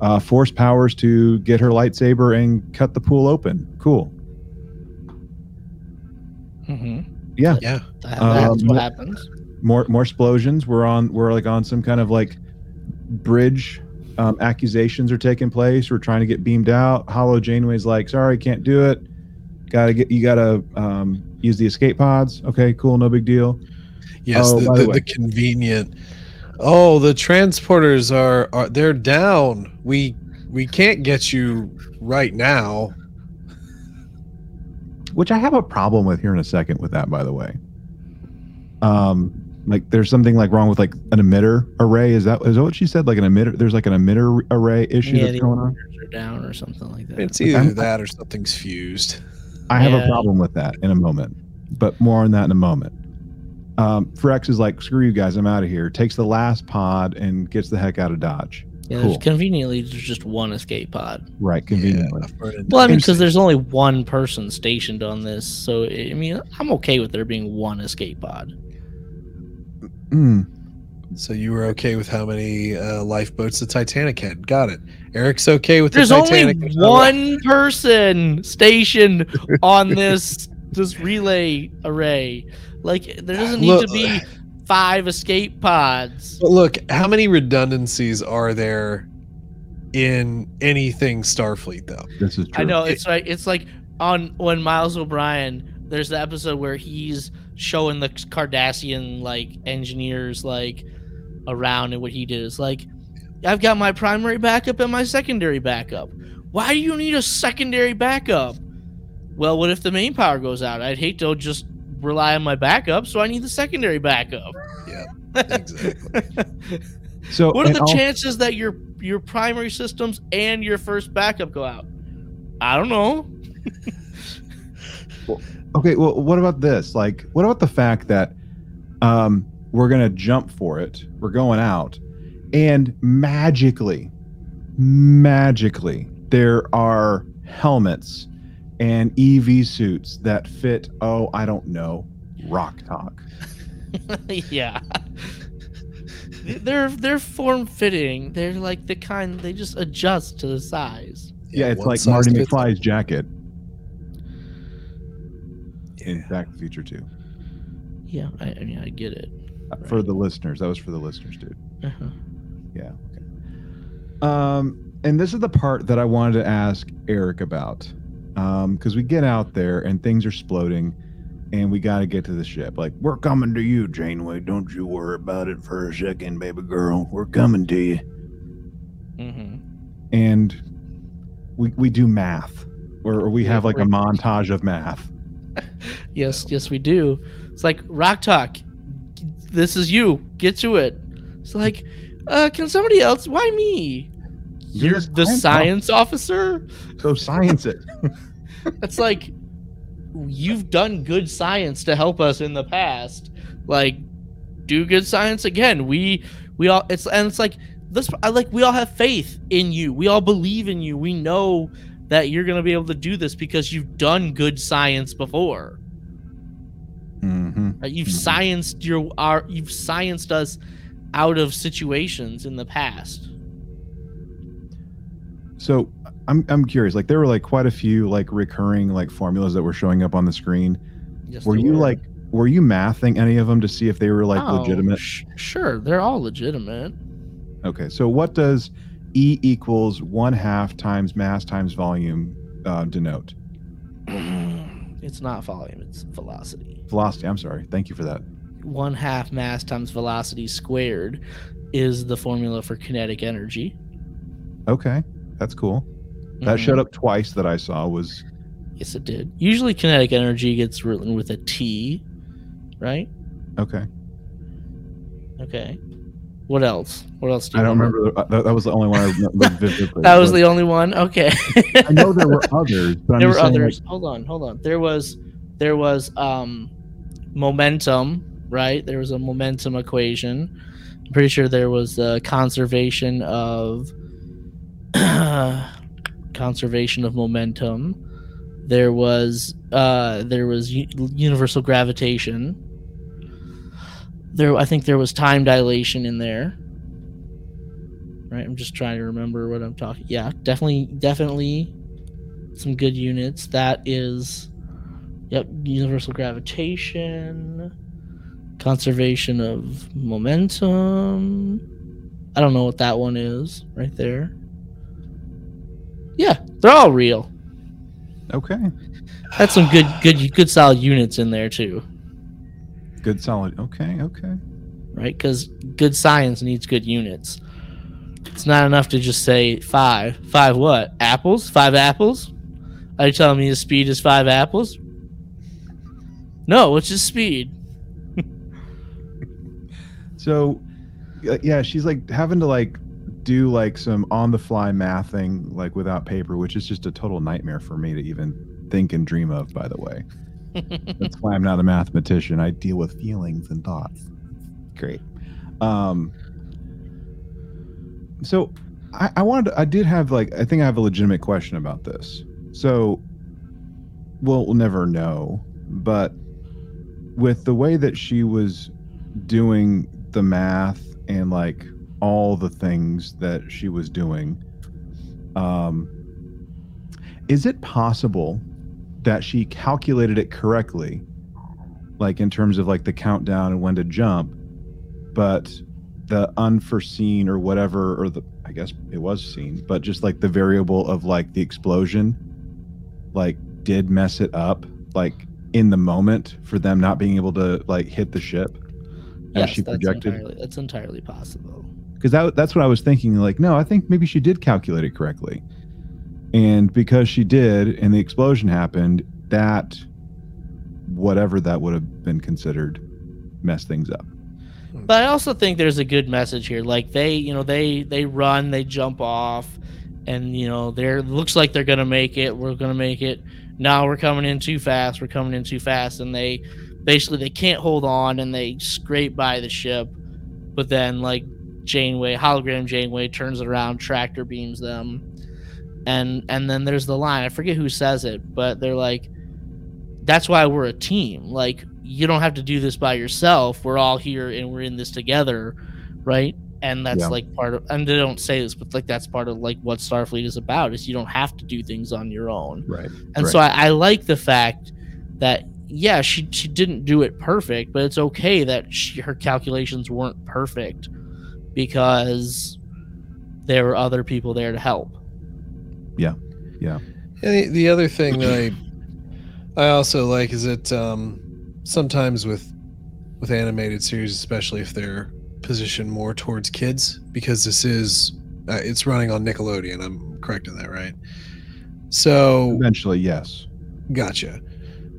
uh, force powers to get her lightsaber and cut the pool open. Cool. hmm Yeah. Yeah. That, Um, that's what happens. More more explosions. We're on. We're like on some kind of like bridge. Um, accusations are taking place. We're trying to get beamed out. Holo Janeway's like, sorry, can't do it. Gotta get. You gotta um, use the escape pods. Okay, cool, no big deal. Yes, Oh, the, the the, the convenient Oh, the transporters are, are they're down. We we can't get you right now. which I have a problem with here in a second with that, by the way. Um, like there's something like wrong with like an emitter array. Is that is that what she said? Like an emitter, there's like an emitter array issue Yeah, that's the going on. emitters are down or something like that. It's Okay. either that or something's fused. I have a problem with that in a moment, but more on that in a moment. Um, Frex is like, screw you guys, I'm out of here. Takes the last pod and gets the heck out of Dodge. yeah, cool. there's conveniently there's just one escape pod. Right, conveniently. Yeah, Well, I mean, because there's only one person stationed on this, so I mean, I'm okay with there being one escape pod. Mm, So you were okay with how many uh, lifeboats the Titanic had? Got it. Eric's okay with the There's only one person stationed on this this relay array. Like, there doesn't need Look- to be five escape pods. But look, how many redundancies are there in anything Starfleet though? this is true. I know it's like it's like on when Miles O'Brien. There's the episode where he's showing the Cardassian like engineers like around and what he did is like, I've got my primary backup and my secondary backup. Why do you need a secondary backup? Well, what if the main power goes out? I'd hate to just rely on my backup, so I need the secondary backup. Yeah, exactly. So What are and the al- chances that your your primary systems and your first backup go out? I don't know. Okay, well, what about this? Like, what about the fact that um, we're gonna jump for it? We're going out, and magically, magically, there are helmets and EV suits that fit. Oh, I don't know, Rok-Tahk. yeah. They're they're form fitting. They're like the kind they just adjust to the size. Yeah, it's one like Marty. McFly's jacket in Yeah. Back to the Future too. Yeah, I, I mean I get it. Uh, For the listeners, that was for the listeners, dude. Uh-huh. Yeah. Okay. Um, and this is the part that I wanted to ask Eric about, because we get out there and things are exploding, and we got to get to the ship. Like we're coming to you, Janeway. Don't you worry about it for a second, baby girl. We're coming to you. hmm And we we do math, or, or we have like a montage of math. Yes, yes we do. It's like Rok-Tahk. This is you. Get to it. It's like, uh, can somebody else? Why me? You're the science science officer. So science it. It's like you've done good science to help us in the past. Like, do good science again. We we all it's and it's like this. I like we all have faith in you. We all believe in you. We know that you're gonna be able to do this because you've done good science before. hmm You've Mhm. scienced your our you've scienced us out of situations in the past. So I'm I'm curious. Like there were like quite a few like recurring like formulas that were showing up on the screen. Yes, were you like were you mathing any of them to see if they were like Oh, legitimate? sh- sure, they're all legitimate. Okay, so what does E equals one half times mass times volume uh, denote? it's not volume, it's velocity. Velocity. I'm sorry. Thank you for that. One half mass times velocity squared is the formula for kinetic energy. Okay, that's cool. That Mhm. showed up twice that I saw was Yes, it did. Usually, kinetic energy gets written with a T, right? okay. Okay. What else? What else do I don't remember. The, uh, that, that was the only one I remember vividly. That was the only one. Okay. I know there were others, but I'm there were saying, like, others. hold on, hold on. There was there was um momentum, right? There was a momentum equation. I'm pretty sure there was the conservation of conservation of momentum. There was uh there was u- universal gravitation. There I think there was time dilation in there. Right? I'm just trying to remember what I'm talking. Yeah, definitely definitely some good units. That is, yep, universal gravitation, conservation of momentum. I don't know what that one is right there. Yeah, they're all real. okay, That's some good, good, good, solid units in there too. good, solid. Okay, okay. right? Because good science needs good units. It's not enough to just say five. Five what? Apples? Five apples? Are you telling me the speed is five apples? No, it's just speed. So, uh, yeah, she's like having to like do like some on the fly mathing like without paper, which is just a total nightmare for me to even think and dream of. By the way, that's why I'm not a mathematician. I deal with feelings and thoughts. Great. Um. So, I, I wanted. To, I did have like. I think I have a legitimate question about this. So, we'll never know, but with the way that she was doing the math and like all the things that she was doing. Um is it possible that she calculated it correctly like in terms of like the countdown and when to jump but the unforeseen or whatever or the i guess it was seen but just like the variable of like the explosion like did mess it up like in the moment for them not being able to like hit the ship? As yes, she that's projected? entirely, that's entirely possible. Because that, that's what I was thinking. Like, no, I think maybe she did calculate it correctly, and because she did, and the explosion happened, that whatever that would have been considered messed things up. But I also think there's a good message here. Like they, you know, they they run, they jump off, and you know, they're looks like they're gonna make it. We're gonna make it. Now we're coming in too fast. We're coming in too fast, and they basically they can't hold on, and they scrape by the ship. But then like Janeway, hologram Janeway turns around, tractor beams them, and and then there's the line. I forget who says it, but they're like, "That's why we're a team. Like you don't have to do this by yourself. We're all here and we're in this together, right?" And that's Yeah. like part of. And they don't say this, but like that's part of like what Starfleet is about. Is you don't have to do things on your own. Right. And so I, I like the fact that yeah, she she didn't do it perfect, but it's okay that she, her calculations weren't perfect because there were other people there to help. And the, the other thing that I I also like is that um, sometimes with with animated series, especially if they're positioned more towards kids, because this is uh, it's running on Nickelodeon. I'm correct in that, right? So Eventually, yes. Gotcha.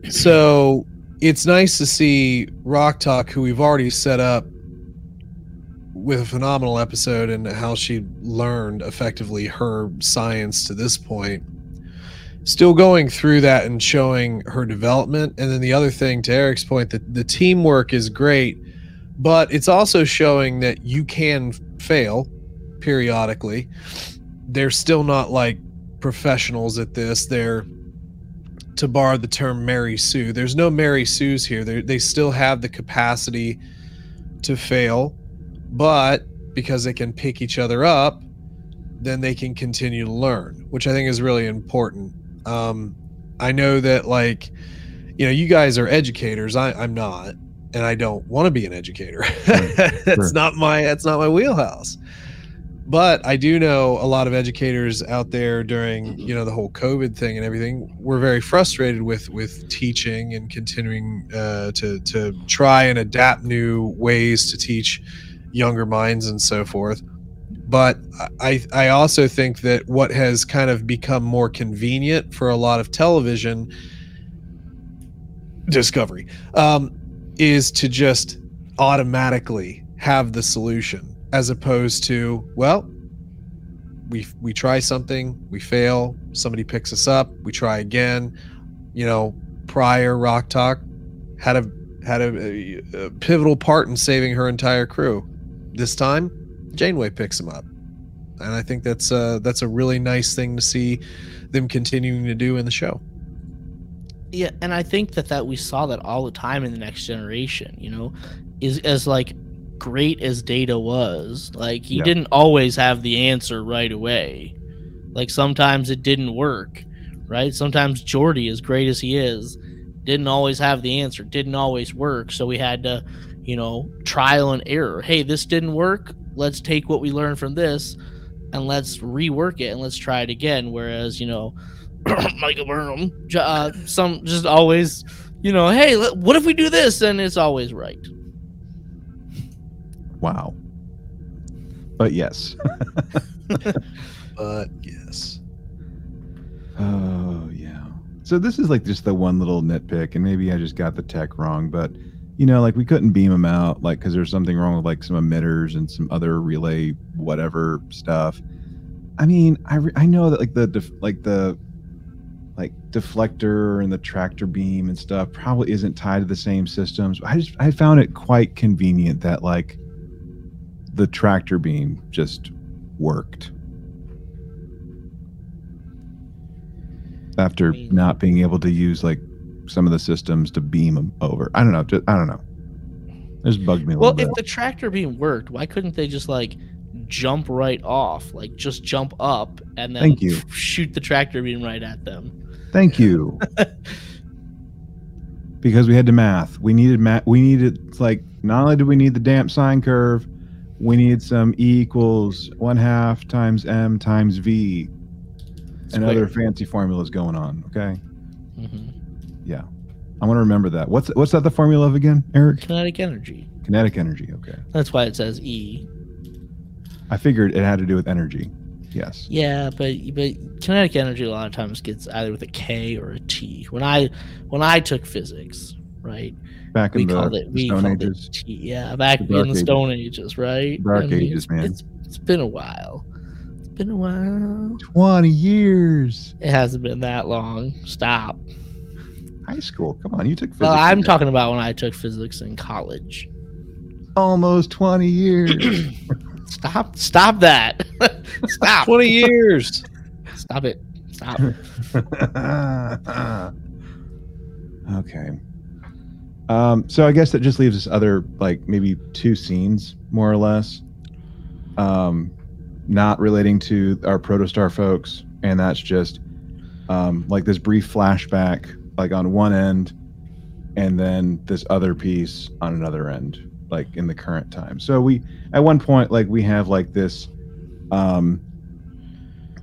So it's nice to see Rok-Tahk, who we've already set up with a phenomenal episode and how she learned effectively her science to this point. Still going through that and showing her development. And then the other thing, to Eric's point, that the teamwork is great, but it's also showing that you can fail periodically. They're still not like professionals at this. They're to borrow the term Mary Sue. There's no Mary Sue's here. They they still have the capacity to fail, but because they can pick each other up, then they can continue to learn, which I think is really important. Um, I know that like, you know, you guys are educators. I, I'm not, and I don't want to be an educator. that's Sure. not my that's not my wheelhouse but I do know a lot of educators out there during you know the whole COVID thing and everything were very frustrated with with teaching and continuing uh, to to try and adapt new ways to teach younger minds and so forth. But I I also think that what has kind of become more convenient for a lot of television discovery um, is to just automatically have the solution as opposed to well we we try something we fail somebody picks us up we try again you know prior Rok-Tahk had a had a, a pivotal part in saving her entire crew this time janeway picks him up and i think that's uh that's a really nice thing to see them continuing to do in the show Yeah, and I think that that we saw that all the time in the next generation. You know, is as like great as Data was, like he Yeah. didn't always have the answer right away. Like sometimes it didn't work, right? Sometimes Geordi, as great as he is, didn't always have the answer, didn't always work. So we had to, you know, trial and error. Hey, this didn't work. Let's take what we learned from this and let's rework it and let's try it again. Whereas, you know, Michael Burnham, uh, some just always, you know, hey, let, what if we do this? And it's always right. Wow. But yes. But yes. Oh yeah. So this is like just the one little nitpick, and maybe I just got the tech wrong, but you know, like we couldn't beam them out, like because there's something wrong with like some emitters and some other relay whatever stuff. I mean, I re- I know that like the def- like the like deflector and the tractor beam and stuff probably isn't tied to the same systems. I just I found it quite convenient that like the tractor beam just worked. after mean- not being able to use like some of the systems to beam them over. I don't know. Just, I don't know. This bugged me a Well, little if the tractor beam worked, why couldn't they just like jump right off? Like just jump up and then Thank you. shoot the tractor beam right at them. Thank you. because we had to math. We needed math. We needed like not only did we need the damp sine curve, we needed some E equals one half times M times V and other fancy formulas going on. Okay, mm-hmm. Mhm. I want to remember that. What's what's that the formula of again, Eric? Kinetic energy. Kinetic energy. Okay, That's why it says E. I figured it had to do with energy. Yes. Yeah, but but kinetic energy a lot of times gets either with a K or a T. When I when I took physics, right, Back in we the, called it we Stone called Ages. it T. Yeah, back The in the Stone Ages, right? Dark I mean, Ages, man. It's it's been a while. It's been a while. 20 years. It hasn't been that long. Stop. High school. Come on, you took physics. Well, I'm talking about when I took physics in college. almost 20 years. Stop! Stop that! Stop! 20 years. Stop it! Stop! okay. Um, so I guess that just leaves us other like maybe two scenes more or less. Um, not relating to our protostar folks, and that's just um, like this brief flashback, like on one end, and then this other piece on another end, like in the current time. So we at one point like we have like this um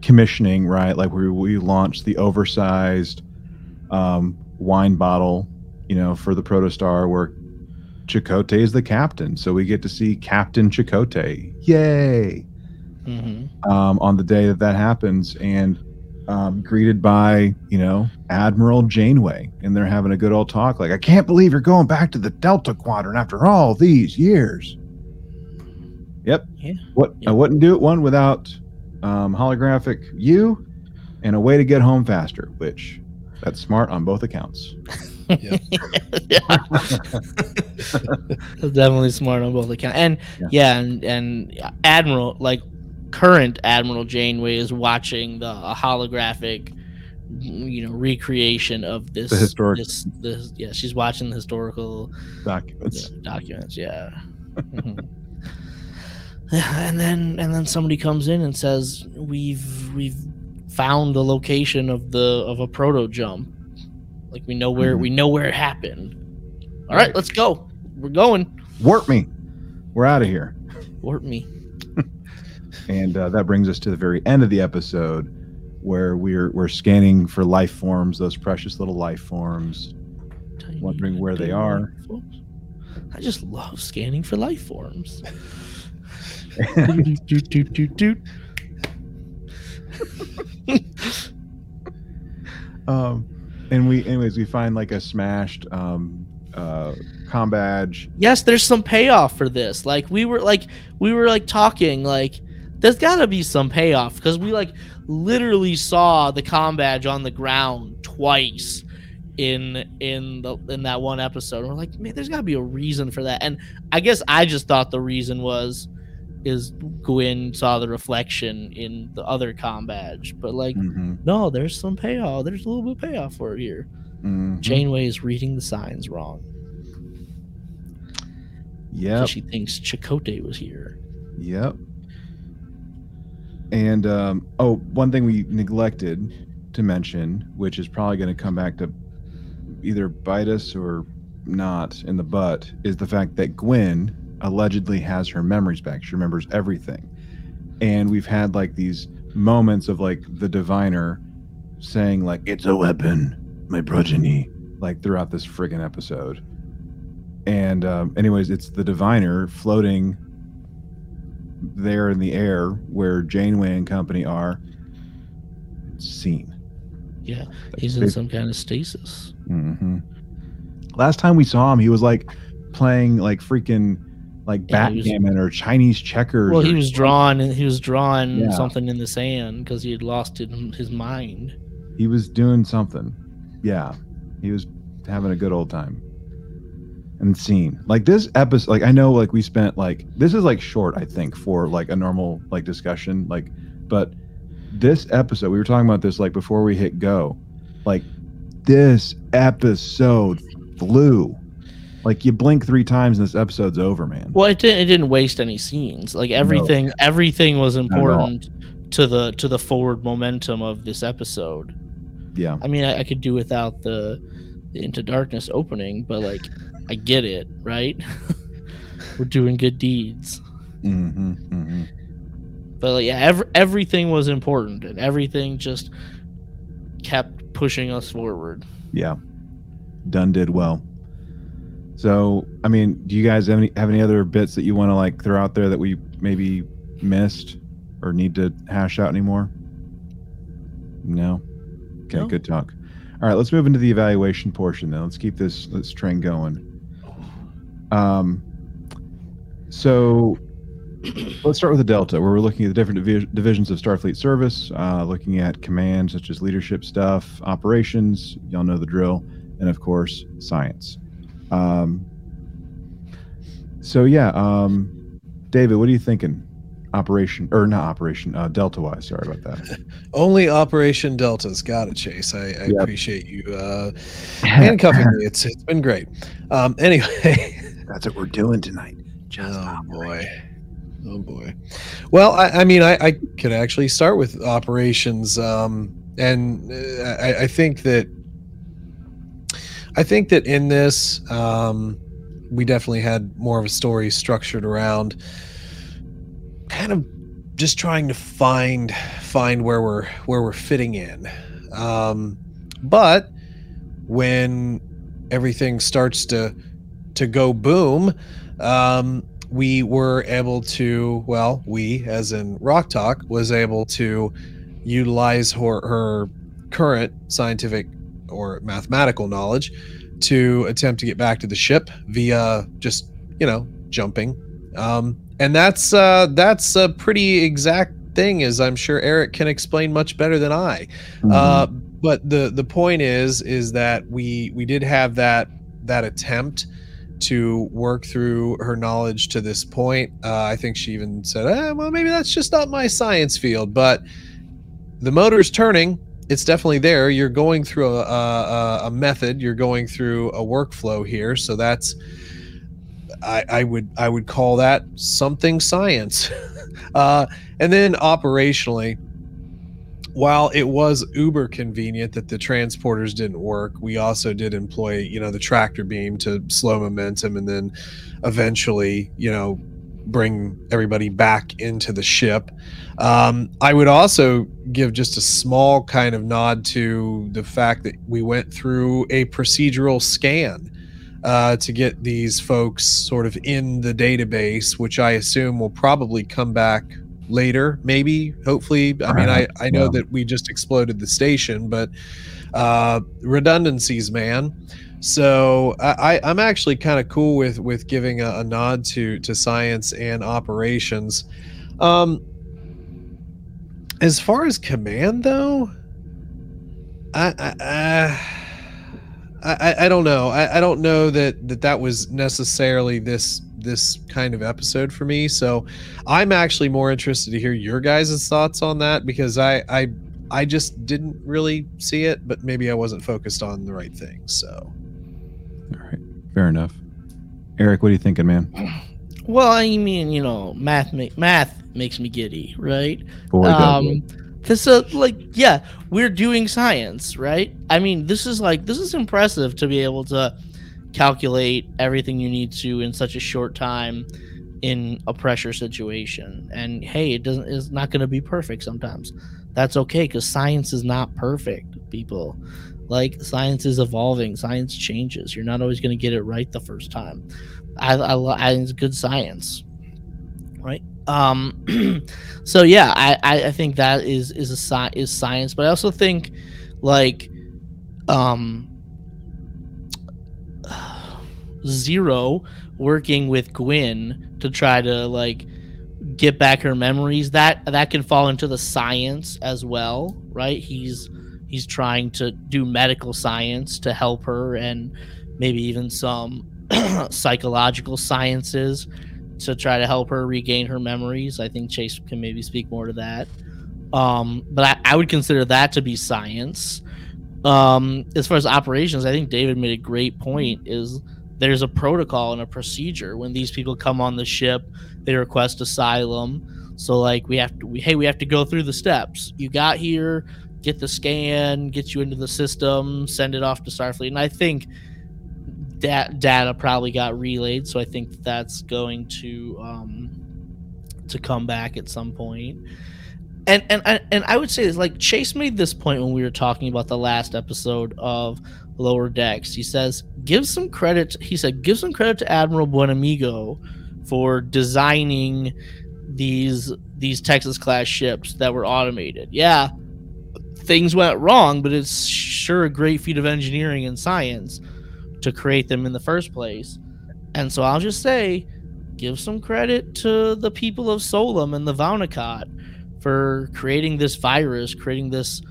commissioning, right? Like we we launched the oversized um, wine bottle, you know, for the Protostar, where Chakotay is the captain. So we get to see Captain Chakotay. Yay! hmm Um, on the day that that happens, and um, greeted by you know Admiral Janeway, and they're having a good old talk. Like, I can't believe you're going back to the Delta Quadrant after all these years. Yep. Yeah. What I wouldn't do it one without um, holographic you and a way to get home faster, which that's smart on both accounts. yeah. That's definitely smart on both accounts. And Yeah. yeah, and and Admiral, like current Admiral Janeway, is watching the holographic, you know, recreation of this. The historic- This, this, yeah, she's watching the historical Documents. yeah, documents. Yeah. Mhm. Yeah, and then and then somebody comes in and says we've we've found the location of the of a proto jump. Like we know where Mhm. we know where it happened. All Right. let's go. We're going. Warp me. We're out of here. Warp me. And uh, that brings us to the very end of the episode, where we're we're scanning for life forms, those precious little life forms. Tiny Wondering where they are. I just love scanning for life forms. Doot, doot, doot, doot, doot. um, and we, anyways, we find like a smashed um, uh, com badge. yes there's some payoff for this like we were like we were like talking like there's gotta be some payoff because we like literally saw the com badge on the ground twice in in the in that one episode. And we're like man there's gotta be a reason for that. And i guess i just thought the reason was is Gwyn saw the reflection in the other com badge. But like Mhm, no there's some payoff there's a little bit of payoff for it here. Mhm. janeway is reading the signs wrong. Yeah, she thinks Chakotay was here. Yep. And um, oh, one thing we neglected to mention, which is probably going to come back to either bite us or not in the butt, is the fact that Gwyn allegedly has her memories back. She remembers everything. And we've had like these moments of like the diviner saying like it's a weapon, my progeny, like throughout this friggin' episode. And um, anyways, it's the diviner floating there in the air where Janeway and company are. seen. Yeah, he's in They- some kind of stasis. hmm Last time we saw him, he was like playing like freaking like Yeah, backgammon or Chinese checkers. Well, he was drawing and he was drawing Yeah. something in the sand because he had lost it his mind. he was doing something. Yeah, he was having a good old time. And scene like this episode, like I know, like we spent like this is like short, I think, for like a normal like discussion, like, but this episode we were talking about this like before we hit go, like this episode flew. Like you blink three times and this episode's over, man. Well, it didn't. It didn't waste any scenes. Like everything, everything was important to the to the forward momentum of this episode. Yeah, I mean, I, I could do without the, the Into Darkness opening, but like, I get it, right? We're doing good deeds, hmm hmm but like, yeah, every, everything was important, and everything just kept pushing us forward. yeah. Dunn did well. So, I mean, do you guys have any have any other bits that you want to like throw out there that we maybe missed or need to hash out anymore? No. Okay, No. good talk. All right, let's move into the evaluation portion then. Let's keep this this train going. Um, so let's start with the Delta, where we're looking at the different divi- divisions of Starfleet service, uh, looking at command such as leadership stuff, operations. Y'all know the drill, and of course science. Um, so yeah, um, David, what are you thinking? Operation or not operation? Uh, Delta wise. Sorry about that. Only Operation Delta's got it, Chase. I, I Yep. appreciate you uh, handcuffing me. It's it's been great. Um, anyway, That's what we're doing tonight. oh boy, oh boy. Well, I, I mean, I, I could actually start with operations, um, and uh, I, I think that I think that in this, um, we definitely had more of a story structured around kind of just trying to find find where we're where we're fitting in. Um, but when everything starts to to go boom, um, we were able to well, we as in Rok-Tahk was able to utilize her, her current scientific or mathematical knowledge to attempt to get back to the ship via just you know jumping um, and that's uh, that's a pretty exact thing as i'm sure eric can explain much better than i Mm-hmm. uh, but the the point is is that we we did have that that attempt to work through her knowledge to this point. Uh, i think she even said eh, well maybe that's just not my science field. But the motor's turning. It's definitely there. You're going through a, a, a method. You're going through a workflow here. So that's I, I would I would call that something science. uh, and then operationally, while it was uber convenient that the transporters didn't work, we also did employ you know the tractor beam to slow momentum and then eventually you know bring everybody back into the ship. Um, I would also give just a small kind of nod to the fact that we went through a procedural scan uh, to get these folks sort of in the database, which I assume will probably come back later, maybe, hopefully. I mean, I, I know yeah. that we just exploded the station, but uh, redundancies, man. So I, I, I'm actually kind of cool with with giving a, a nod to to science and operations. Um, as far as command, though, I. I, I I, I don't know. I, I don't know that, that that was necessarily this this kind of episode for me. So I'm actually more interested to hear your guys' thoughts on that because I I I just didn't really see it, but maybe I wasn't focused on the right thing. So All right, fair enough. Eric, what are you thinking, man? Well, I mean, you know, math make math makes me giddy, right? Boy, um, it. Cause uh, like, yeah, we're doing science, right? I mean, this is like this is impressive to be able to calculate everything you need to in such a short time in a pressure situation. And hey, it doesn't it's not going to be perfect sometimes. That's okay because science is not perfect, people. Like science is evolving, science changes. You're not always going to get it right the first time. I, I, I it's good science, right? Um, so yeah, I, I, I think that is is a is science, but I also think like um Zero working with Gwyn to try to like get back her memories that that can fall into the science as well, right? He's he's trying to do medical science to help her and maybe even some psychological sciences to try to help her regain her memories. I think Chase can maybe speak more to that. Um, but I, I would consider that to be science. Um, as far as operations, I think David made a great point. Is there's a protocol and a procedure when these people come on the ship, they request asylum. So like we have to, we, hey, we have to go through the steps. You got here, get the scan, get you into the system, send it off to Starfleet, and I think that data probably got relayed. So I think that's going to um, to come back at some point. And and and I would say this, like Chase made this point when we were talking about the last episode of Lower Decks. He says, give some credit. He said, give some credit to Admiral Buenamigo for designing these these Texas class ships that were automated. Yeah, things went wrong, but it's sure a great feat of engineering and science to create them in the first place. And so I'll just say, give some credit to the people of Solum and the Vau N'Akat for creating this virus, creating this,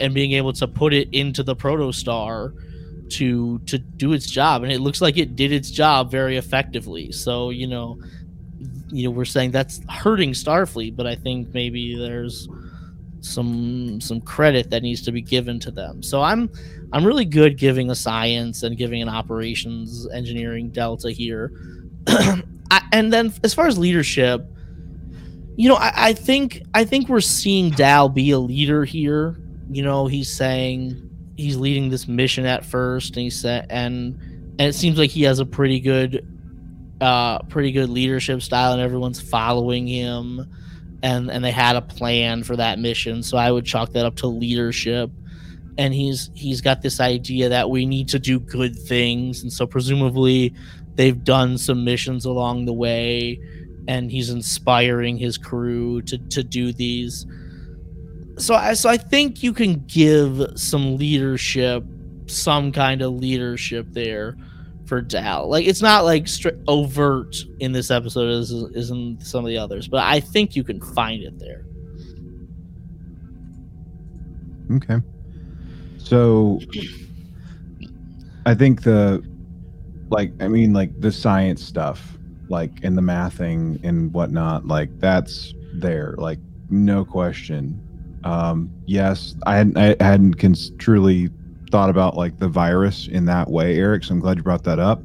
and being able to put it into the protostar to to do its job. And it looks like it did its job very effectively. So you know, you know, we're saying that's hurting Starfleet, but I think maybe there's some some credit that needs to be given to them. So I'm I'm really good giving a science and giving an operations engineering delta here. I, and then as far as leadership, you know, I, I think I think we're seeing Dal be a leader here. You know, he's saying he's leading this mission at first, and he said, and and it seems like he has a pretty good, uh, pretty good leadership style, and everyone's following him and and they had a plan for that mission. So I would chalk that up to leadership. And he's he's got this idea that we need to do good things, and so presumably they've done some missions along the way, and he's inspiring his crew to to do these. So I so I think you can give some leadership, some kind of leadership there for Dal. Like it's not like stri- overt in this episode as is in some of the others, but I think you can find it there. Okay. So I think the like I mean like the science stuff, like and the mathing and whatnot, like that's there, like no question. Um, yes, I hadn't I hadn't cons- truly thought about like the virus in that way, Eric. So I'm glad you brought that up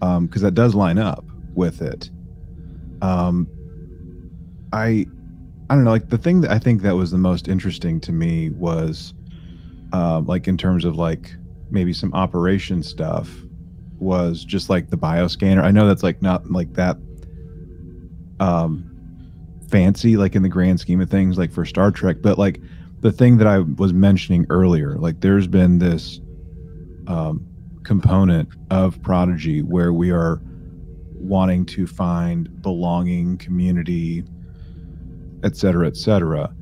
because um, that does line up with it. Um, I I don't know, like the thing that I think that was the most interesting to me was, uh, like in terms of like maybe some operation stuff, was just like the bioscanner. I know that's like not like that um fancy like in the grand scheme of things like for Star Trek, but like the thing that I was mentioning earlier, like there's been this um, component of Prodigy where we are wanting to find belonging, community, et cetera, et cetera.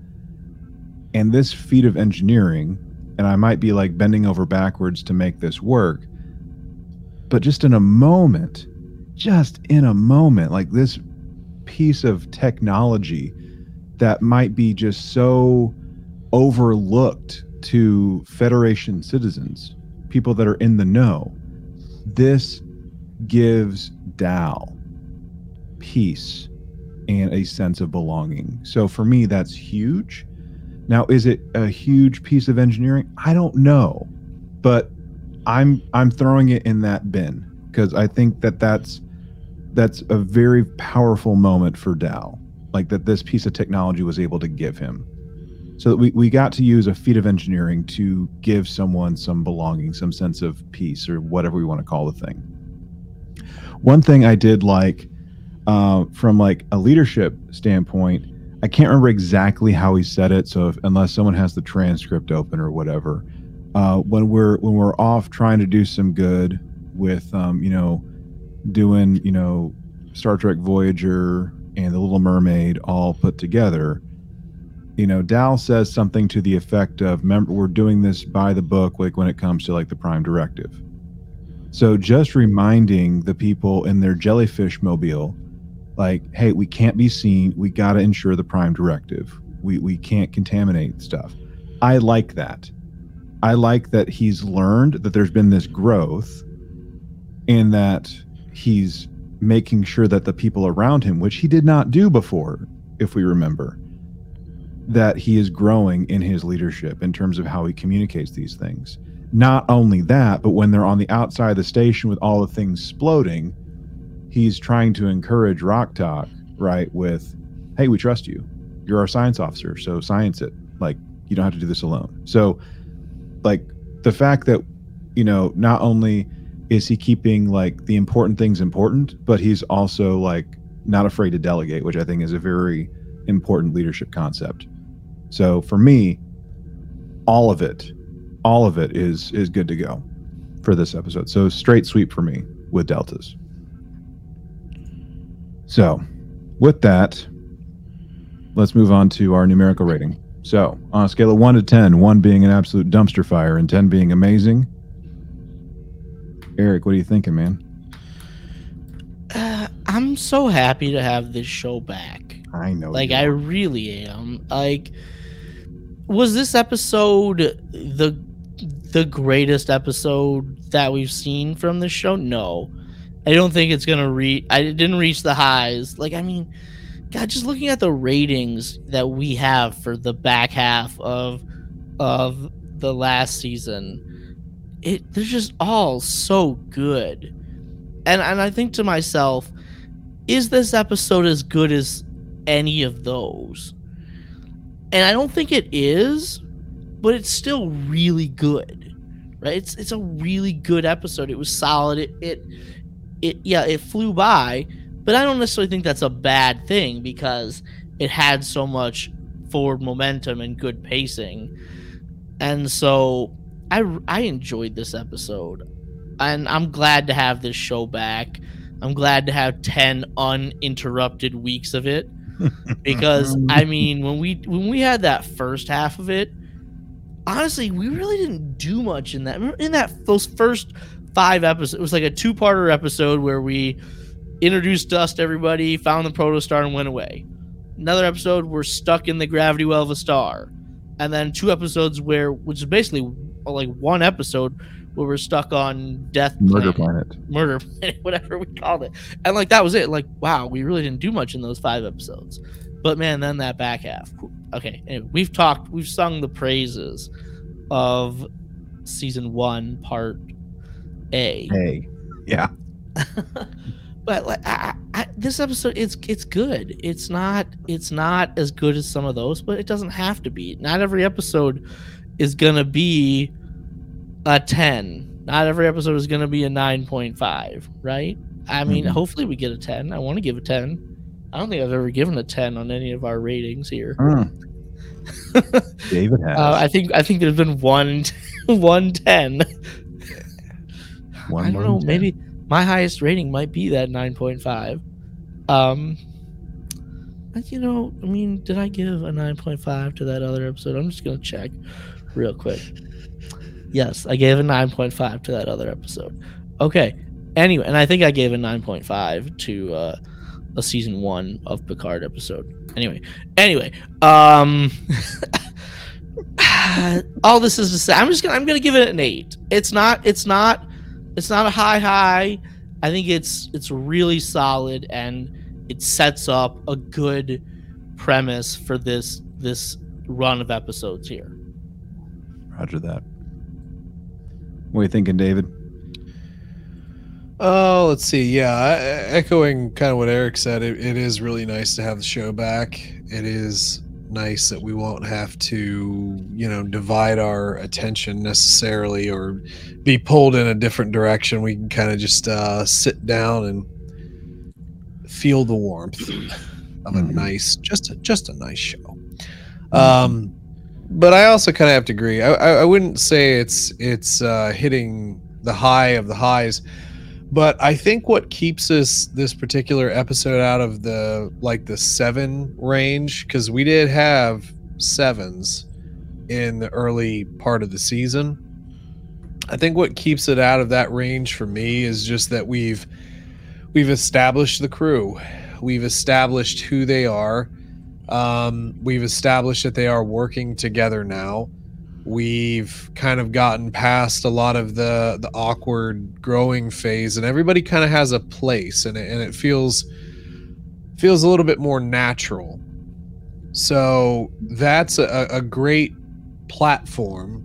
And this feat of engineering, and I might be like bending over backwards to make this work, but just in a moment, just in a moment, like this piece of technology that might be just so overlooked to Federation citizens, people that are in the know. This gives Dal peace and a sense of belonging. So for me, that's huge. Now, is it a huge piece of engineering? I don't know, but I'm I'm throwing it in that bin because I think that that's that's a very powerful moment for Dal, like that this piece of technology was able to give him. So that we, we got to use a feat of engineering to give someone some belonging some sense of peace or whatever we want to call the thing. One thing i did like uh, from like a leadership standpoint i can't remember exactly how he said it so if, unless someone has the transcript open or whatever uh, when we're when we're off trying to do some good with um, you know doing you know star trek voyager and the Little Mermaid all put together, you know, Dal says something to the effect of, "Remember, we're doing this by the book, like when it comes to like the Prime Directive." So just reminding the people in their jellyfish mobile, like, "Hey, we can't be seen. We got to ensure the Prime Directive. We we can't contaminate stuff." I like that. I like that he's learned that there's been this growth, and that he's making sure that the people around him, which he did not do before, if we remember, that he is growing in his leadership in terms of how he communicates these things. Not only that, but when they're on the outside of the station with all the things exploding, he's trying to encourage Rok-Tahk, right? With, hey, we trust you. You're our science officer, so science it. Like, you don't have to do this alone. So, like, the fact that, you know, not only is he keeping like the important things important, but he's also like not afraid to delegate, which I think is a very important leadership concept. So for me, all of it, all of it is is good to go for this episode. So straight sweep for me with deltas. So, with that, let's move on to our numerical rating. So, on a scale of 1 to 10, 1 being an absolute dumpster fire and 10 being amazing, Eric, what are you thinking, man? Uh, I'm so happy to have this show back. I know. Like I really am. Like was this episode the the greatest episode that we've seen from the show? No. I don't think it's going to reach I didn't reach the highs. Like I mean, god, just looking at the ratings that we have for the back half of of the last season, it they're just all so good. And and I think to myself, is this episode as good as any of those? And I don't think it is, but it's still really good. Right? It's it's a really good episode. It was solid. It it, it yeah, it flew by, but I don't necessarily think that's a bad thing because it had so much forward momentum and good pacing. And so I I enjoyed this episode. And I'm glad to have this show back. I'm glad to have 10 uninterrupted weeks of it because I mean when we when we had that first half of it honestly we really didn't do much in that Remember in that those first 5 episodes it was like a two-parter episode where we introduced dust to everybody found the protostar and went away another episode we're stuck in the gravity well of a star and then two episodes where which is basically like one episode where we're stuck on death Murder Planet Planet. murder planet, whatever we called it. And like that was it. Like, wow, we really didn't do much in those five episodes. But man, then that back half. Okay, anyway, we've talked, we've sung the praises of season one, part A. Hey, yeah, but like I, I, this episode, it's it's good. It's not it's not as good as some of those, but it doesn't have to be. Not every episode is gonna be a ten. Not every episode is gonna be a nine point five, right? I mean, Mhm. hopefully we get a ten. I want to give a ten. I don't think I've ever given a ten on any of our ratings here. Mm. David has Uh, I think I think there's been one one ten. one. I don't know. ten. Maybe my highest rating might be that 9.5. Um, you know, I mean, did I give a 9.5 to that other episode? I'm just gonna check real quick. Yes, I gave a 9.5 to that other episode. Okay. Anyway, and I think I gave a 9.5 to uh, a season one of Picard episode. Anyway, anyway, um, all this is to say, I'm just gonna I'm gonna give it an eight. It's not it's not it's not a high high. I think it's it's really solid and it sets up a good premise for this this run of episodes here. Roger that. What are you thinking, David? Oh, let's see. Yeah, echoing kind of what Eric said, it, it is really nice to have the show back. It is nice that we won't have to, you know, divide our attention necessarily or be pulled in a different direction. We can kind of just uh, sit down and feel the warmth of a Mhm. nice, just a, just a nice show. Um, but I also kind of have to agree. I, I, I wouldn't say it's it's uh, hitting the high of the highs But I think what keeps us this particular episode out of the like the seven range, because we did have sevens in the early part of the season. I think what keeps it out of that range for me is just that we've we've established the crew. We've established who they are. Um, we've established that they are working together now. We've kind of gotten past a lot of the the awkward growing phase, and everybody kind of has a place, and it, and it feels feels a little bit more natural. So that's a, a great platform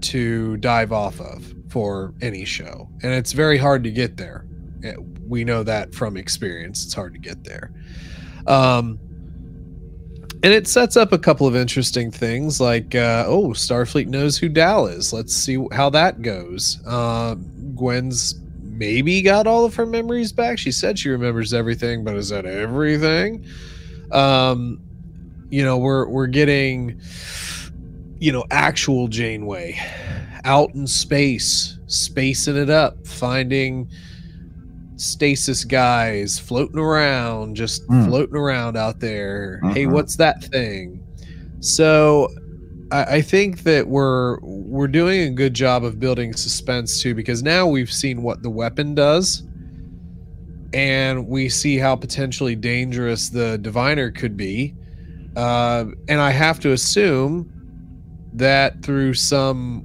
to dive off of for any show, and it's very hard to get there. We know that from experience; it's hard to get there. Um, and it sets up a couple of interesting things like uh, oh starfleet knows who dal is. Let's see how that goes. Uh, Gwyn's maybe got all of her memories back. She said she remembers everything but is that everything? Um, you know we're we're getting you know actual janeway out in space spacing it up finding stasis guys floating around, just Mm. floating around out there. Hey, Mhm. what's that thing? So I, I think that we're we're doing a good job of building suspense too, because now we've seen what the weapon does, and we see how potentially dangerous the diviner could be. Uh, and I have to assume that through some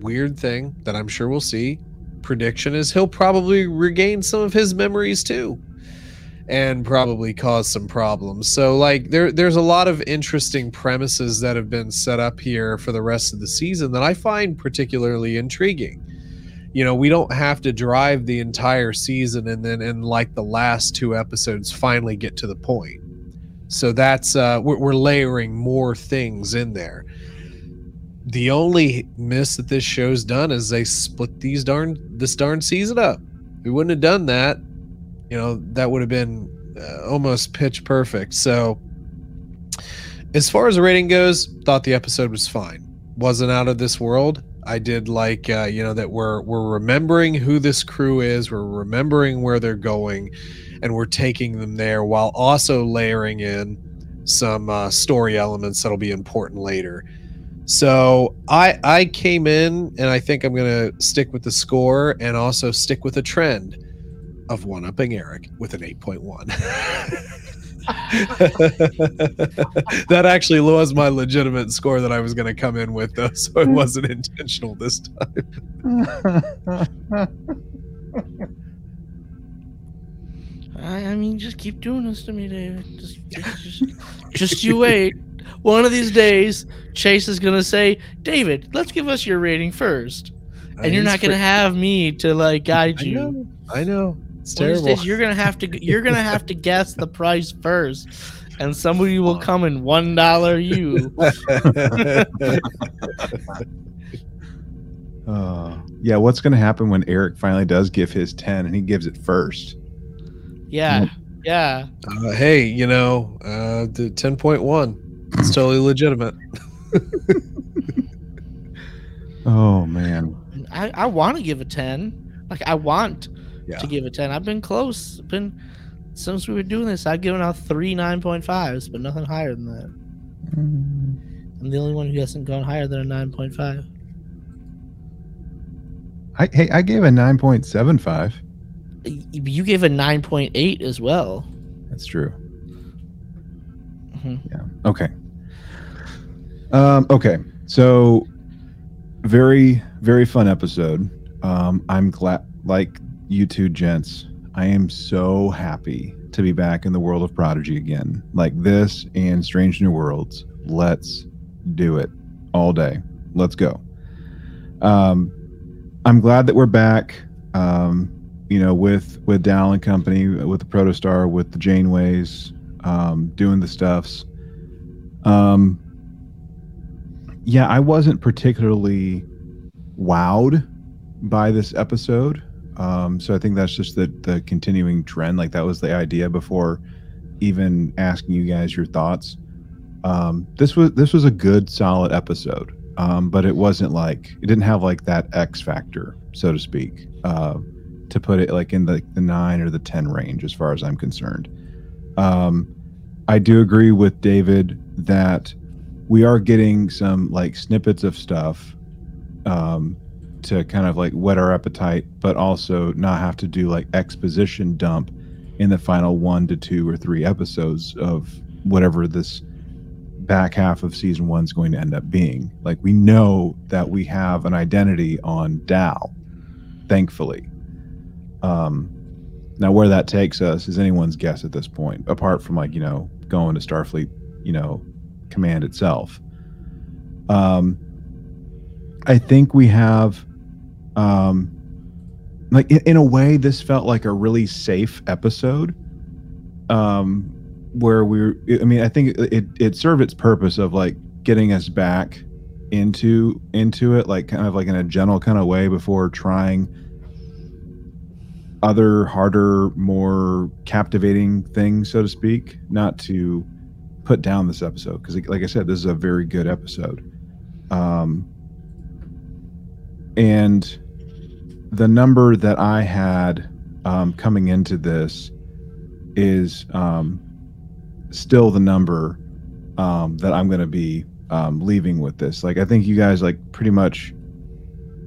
weird thing that I'm sure we'll see, prediction is he'll probably regain some of his memories too and probably cause some problems. So like there there's a lot of interesting premises that have been set up here for the rest of the season that I find particularly intriguing. You know, we don't have to drive the entire season and then in like the last two episodes finally get to the point. So that's uh we're, we're layering more things in there the only miss that this show's done is they split these darn this darn season up. We wouldn't have done that, you know, that would have been uh, almost pitch perfect. So, as far as the rating goes, thought the episode was fine. Wasn't out of this world. I did like, uh, you know, that we're we're remembering who this crew is. We're remembering where they're going, and we're taking them there while also layering in some uh, story elements that'll be important later. So I I came in and I think I'm gonna stick with the score and also stick with a trend of one upping Eric with an 8.1. that actually was my legitimate score that I was gonna come in with though, so it wasn't intentional this time. I, I mean, just keep doing this to me, David. Just, just, just, just you wait. One of these days, Chase is gonna say, "David, let's give us your rating first. and you're not gonna fr- have me to like guide I you. know, I know. It's One of these terrible. days, you're gonna have to you're gonna have to guess the price first, and somebody will come in one dollar you. Uh, yeah, what's going to happen when Eric finally does give his 10 and he gives it first? Yeah, yeah. Uh, hey, you know, uh, the 10.1. It's totally legitimate. Oh, man. I I want to give a ten. Like I want Yeah. to give a ten. I've been close. Been since we were doing this. I've given out three nine point fives, but nothing higher than that. I'm the only one who hasn't gone higher than a nine point five. I, hey, I gave a 9.75. You gave a nine point eight as well. That's true. Mhm. Yeah. Okay. Um, okay. So, very, very fun episode. Um, I'm glad, like you two gents, I am so happy to be back in the world of Prodigy again. Like this and Strange New Worlds. Let's do it all day. Let's go. Um, I'm glad that we're back. Um, you know, with with Dal and company, with the Protostar, with the Janeways, um, doing the stuffs. Um, yeah, I wasn't particularly wowed by this episode. Um, so I think that's just the the continuing trend. Like that was the idea before even asking you guys your thoughts. Um, this was this was a good solid episode, um, but it wasn't like it didn't have like that X factor, so to speak. Uh, to put it like in the, the nine or the 10 range as far as I'm concerned. Um, I do agree with David that we are getting some like snippets of stuff um, to kind of like whet our appetite, but also not have to do like exposition dump in the final one to two or three episodes of whatever this back half of season one is going to end up being. Like we know that we have an identity on Dal, thankfully. Um, now where that takes us is anyone's guess at this point, apart from like you know going to Starfleet, you know, command itself. Um, I think we have, um, like in, in a way, this felt like a really safe episode. Um, where we're, I mean, I think it it served its purpose of like getting us back into into it, like kind of like in a gentle kind of way before trying other harder, more captivating things, so to speak. Not to put down this episode because, like I said, this is a very good episode. Um, and the number that I had um, coming into this is um, still the number um, that I'm going to be um, leaving with this. Like, I think you guys like pretty much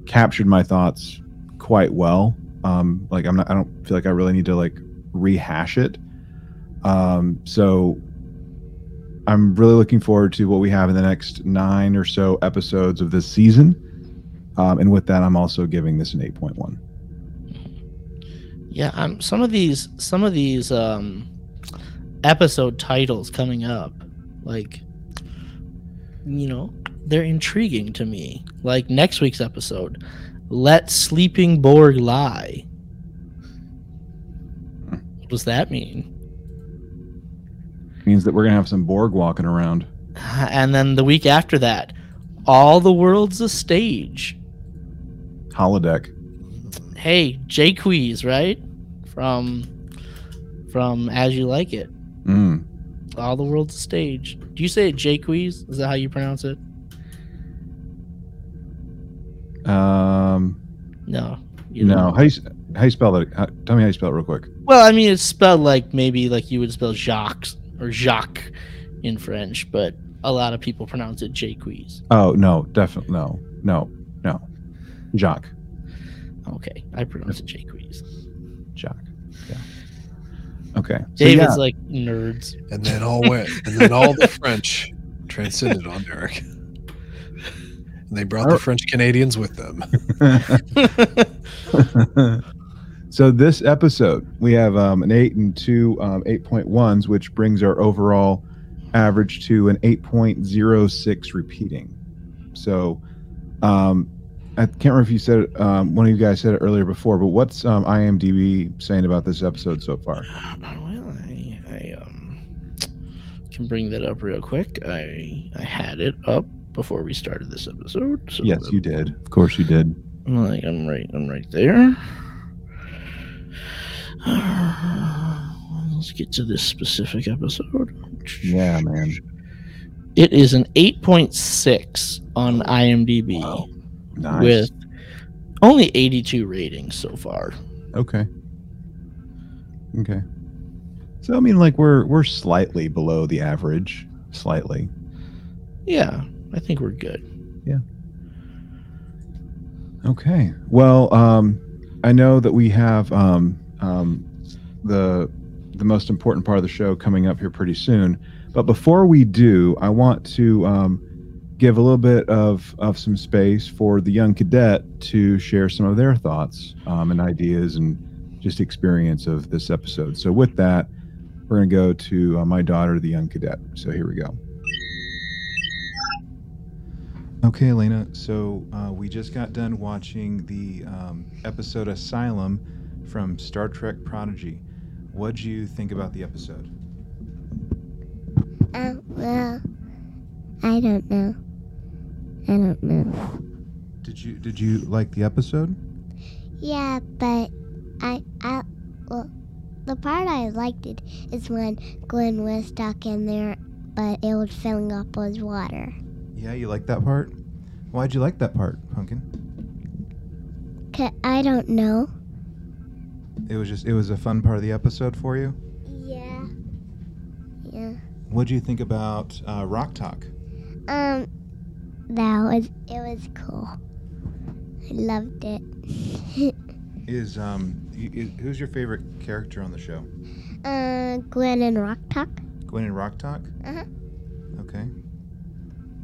captured my thoughts quite well. Um, like, I'm not. I don't feel like I really need to like rehash it. Um, so I'm really looking forward to what we have in the next nine or so episodes of this season. Um, and with that, I'm also giving this an 8.1. Yeah, um, some of these, some of these um, episode titles coming up, like, you know, they're intriguing to me. Like next week's episode, "Let Sleeping Borg Lie." What does that mean? Means that we're gonna have some Borg walking around. And then the week after that, "All the World's a Stage." Holodeck. Hey, Jaques, right? From from As You Like It. Mm. All the world's a stage. Do you say it Jaques? Is that how you pronounce it? Um. No. you No. don't. How you how you spell that? How, tell me how you spell it real quick. Well, I mean, it's spelled like maybe like you would spell Jacques or Jacques in French, but a lot of people pronounce it Jaques. Oh no, definitely no, no, no. Jacques. Okay, I pronounce it Jaques. Jacques. Yeah. Okay. So, David's yeah. like nerds. And then all went, and then all the French transcended on Derek. And they brought the French Canadians with them. so this episode we have um, an eight and two um, 8.1s which brings our overall average to an 8.06 repeating so um, i can't remember if you said it um, one of you guys said it earlier before but what's um, imdb saying about this episode so far Well, I, I um can bring that up real quick. I I had it up before we started this episode. So yes you did of course you did like I'm right I'm right there. Let's get to this specific episode. yeah man It is an 8.6 on IMDb nice with only 82 ratings so far. okay okay so i mean like we're we're slightly below the average slightly Yeah, I think we're good. Yeah. Okay. Well, um, I know that we have um, um, the the most important part of the show coming up here pretty soon. But before we do, I want to um, give a little bit of of some space for the young cadet to share some of their thoughts um, and ideas and just experience of this episode. So with that, we're going to go to uh, my daughter, the young cadet. So here we go. Okay, Elena. So uh, we just got done watching the um, episode Asylum from Star Trek Prodigy. What'd you think about the episode? Uh, well, I don't know. I don't know. Did you Did you like the episode? Yeah, but I, I, well, the part I liked it is when Glenn was stuck in there, but it was filling up with water. Yeah, you like that part. Why'd you like that part, Pumpkin? 'Cause I don't know. It was just it was a fun part of the episode for you. Yeah. Yeah. What do you think about uh, Rok-Tahk? Um, that was it was cool. I loved it. Is um y- i- who's your favorite character on the show? uh, Gwyn and Rock Talk. Gwyn and Rok-Tahk. Uh-huh. Okay.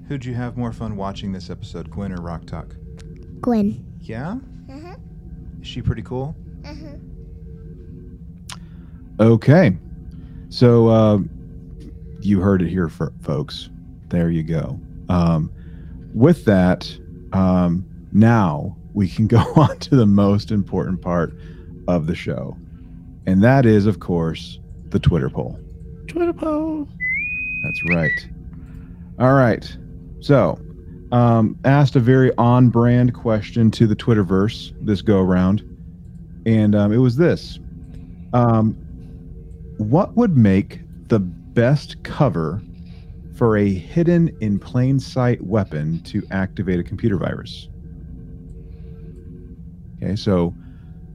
Who'd you have more fun watching this episode, Gwyn or Rock Talk? Gwyn. Yeah. Uh-huh. Is she pretty cool? Uh-huh. Okay. So uh, you heard it here, for, folks. There you go. Um, with that, um, now we can go on to the most important part of the show. And that is, of course, the Twitter poll. Twitter poll. That's right. All right. So, um, asked a very on brand question to the Twitterverse this go around. And um, it was this um, What would make the best cover for a hidden in plain sight weapon to activate a computer virus? Okay. So,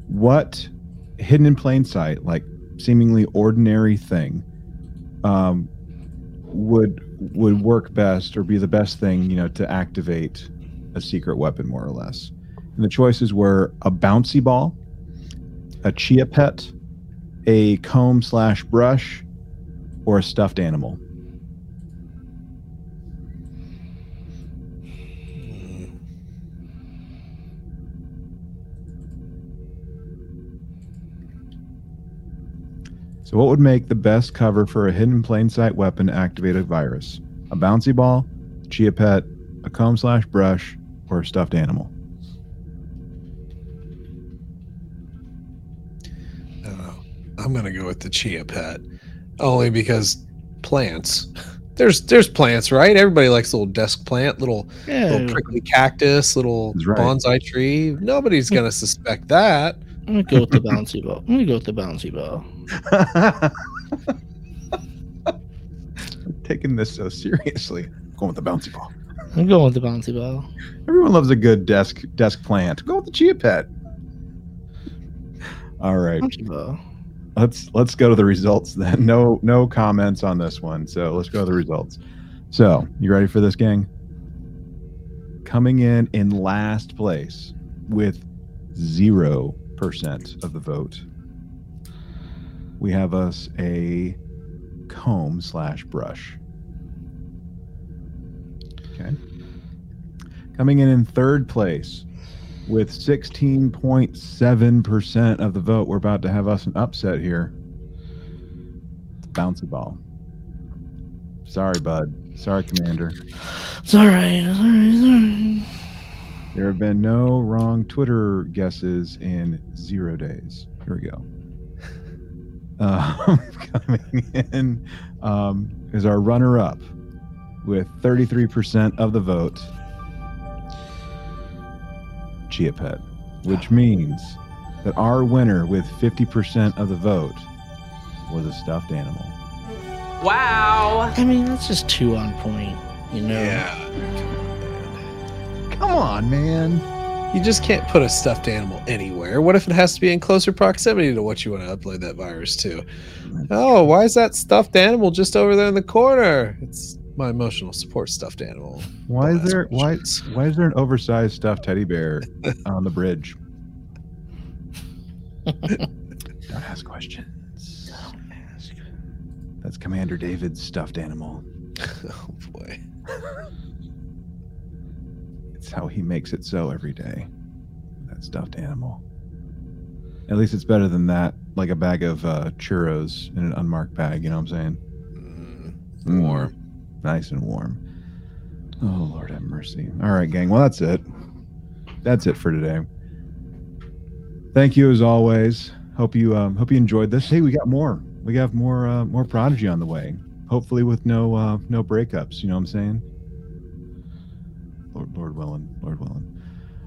what hidden in plain sight, like seemingly ordinary thing, um, would would work best or be the best thing you know to activate a secret weapon more or less and the choices were a bouncy ball a chia pet a comb slash brush or a stuffed animal So, what would make the best cover for a hidden in plain sight weapon activated virus? A bouncy ball, chia pet, a comb slash brush, or a stuffed animal? I'm gonna go with the chia pet, only because plants. There's there's plants, right? Everybody likes a little desk plant, little Yeah. little prickly cactus, little right. bonsai tree. Nobody's hmm. gonna suspect that. I'm gonna go with the bouncy ball. I'm gonna go with the bouncy ball. Taking this so seriously. Going with the bouncy ball. I'm going with the bouncy ball. Everyone loves a good desk desk plant. Go with the chia pet. All right. Bouncy ball. Let's let's go to the results then. No no comments on this one. So let's go to the results. So you ready for this, gang? Coming in in last place with zero percent of the vote, we have us a comb slash brush. Okay. Coming in in third place with 16.7% of the vote. We're about to have us an upset here. Bouncy ball. Sorry, bud. Sorry, Commander. It's all right. It's all right. It's all right. There have been no wrong Twitter guesses in zero days. Here we go. Um, coming in um, is our runner up with 33% of the vote. Chia Pet, which means that our winner with 50% of the vote was a stuffed animal. Wow. I mean, that's just too on point. You know. Yeah. Come on, man. You just can't put a stuffed animal anywhere. What if it has to be in closer proximity to what you want to upload that virus to? Oh, why is that stuffed animal just over there in the corner? It's my emotional support stuffed animal. Why Don't is there why why is there an oversized stuffed teddy bear on the bridge? Don't ask questions. That's Commander David's stuffed animal. Oh boy. It's how he makes it so every day. That stuffed animal. At least it's better than that, like a bag of uh, churros in an unmarked bag. You know what I'm saying? Mm, Warm, nice and warm. Oh Lord have mercy. All right, gang. Well, that's it. That's it for today. Thank you as always. Hope you um, hope you enjoyed this. Hey, we got more. We have more uh, more prodigy on the way. Hopefully with no uh, no breakups. You know what I'm saying? Lord Lord willing, Lord willing.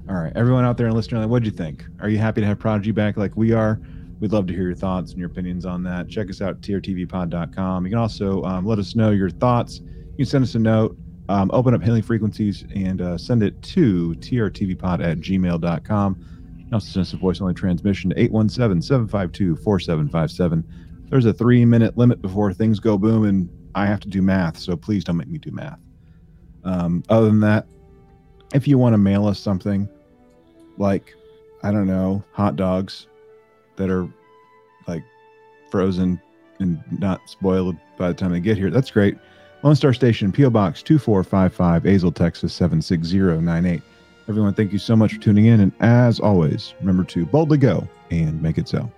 All right, everyone out there in listener land, what'd you think? Are you happy to have Prodigy back like we are? We'd love to hear your thoughts and your opinions on that. Check us out trtvpod.com. You can also um, let us know your thoughts. You can send us a note, um, open up Hailing Frequencies, and uh, send it to trtvpod at gmail.com. You also send us a voice only transmission to 817 752 4757. There's a three minute limit before things go boom, and I have to do math, so please don't make me do math. Um, other than that, if you want to mail us something like, I don't know, hot dogs that are like frozen and not spoiled by the time they get here, that's great. Lone Star Station, P.O. Box 2455, Azle, Texas 76098. Everyone, thank you so much for tuning in. And as always, remember to boldly go and make it so.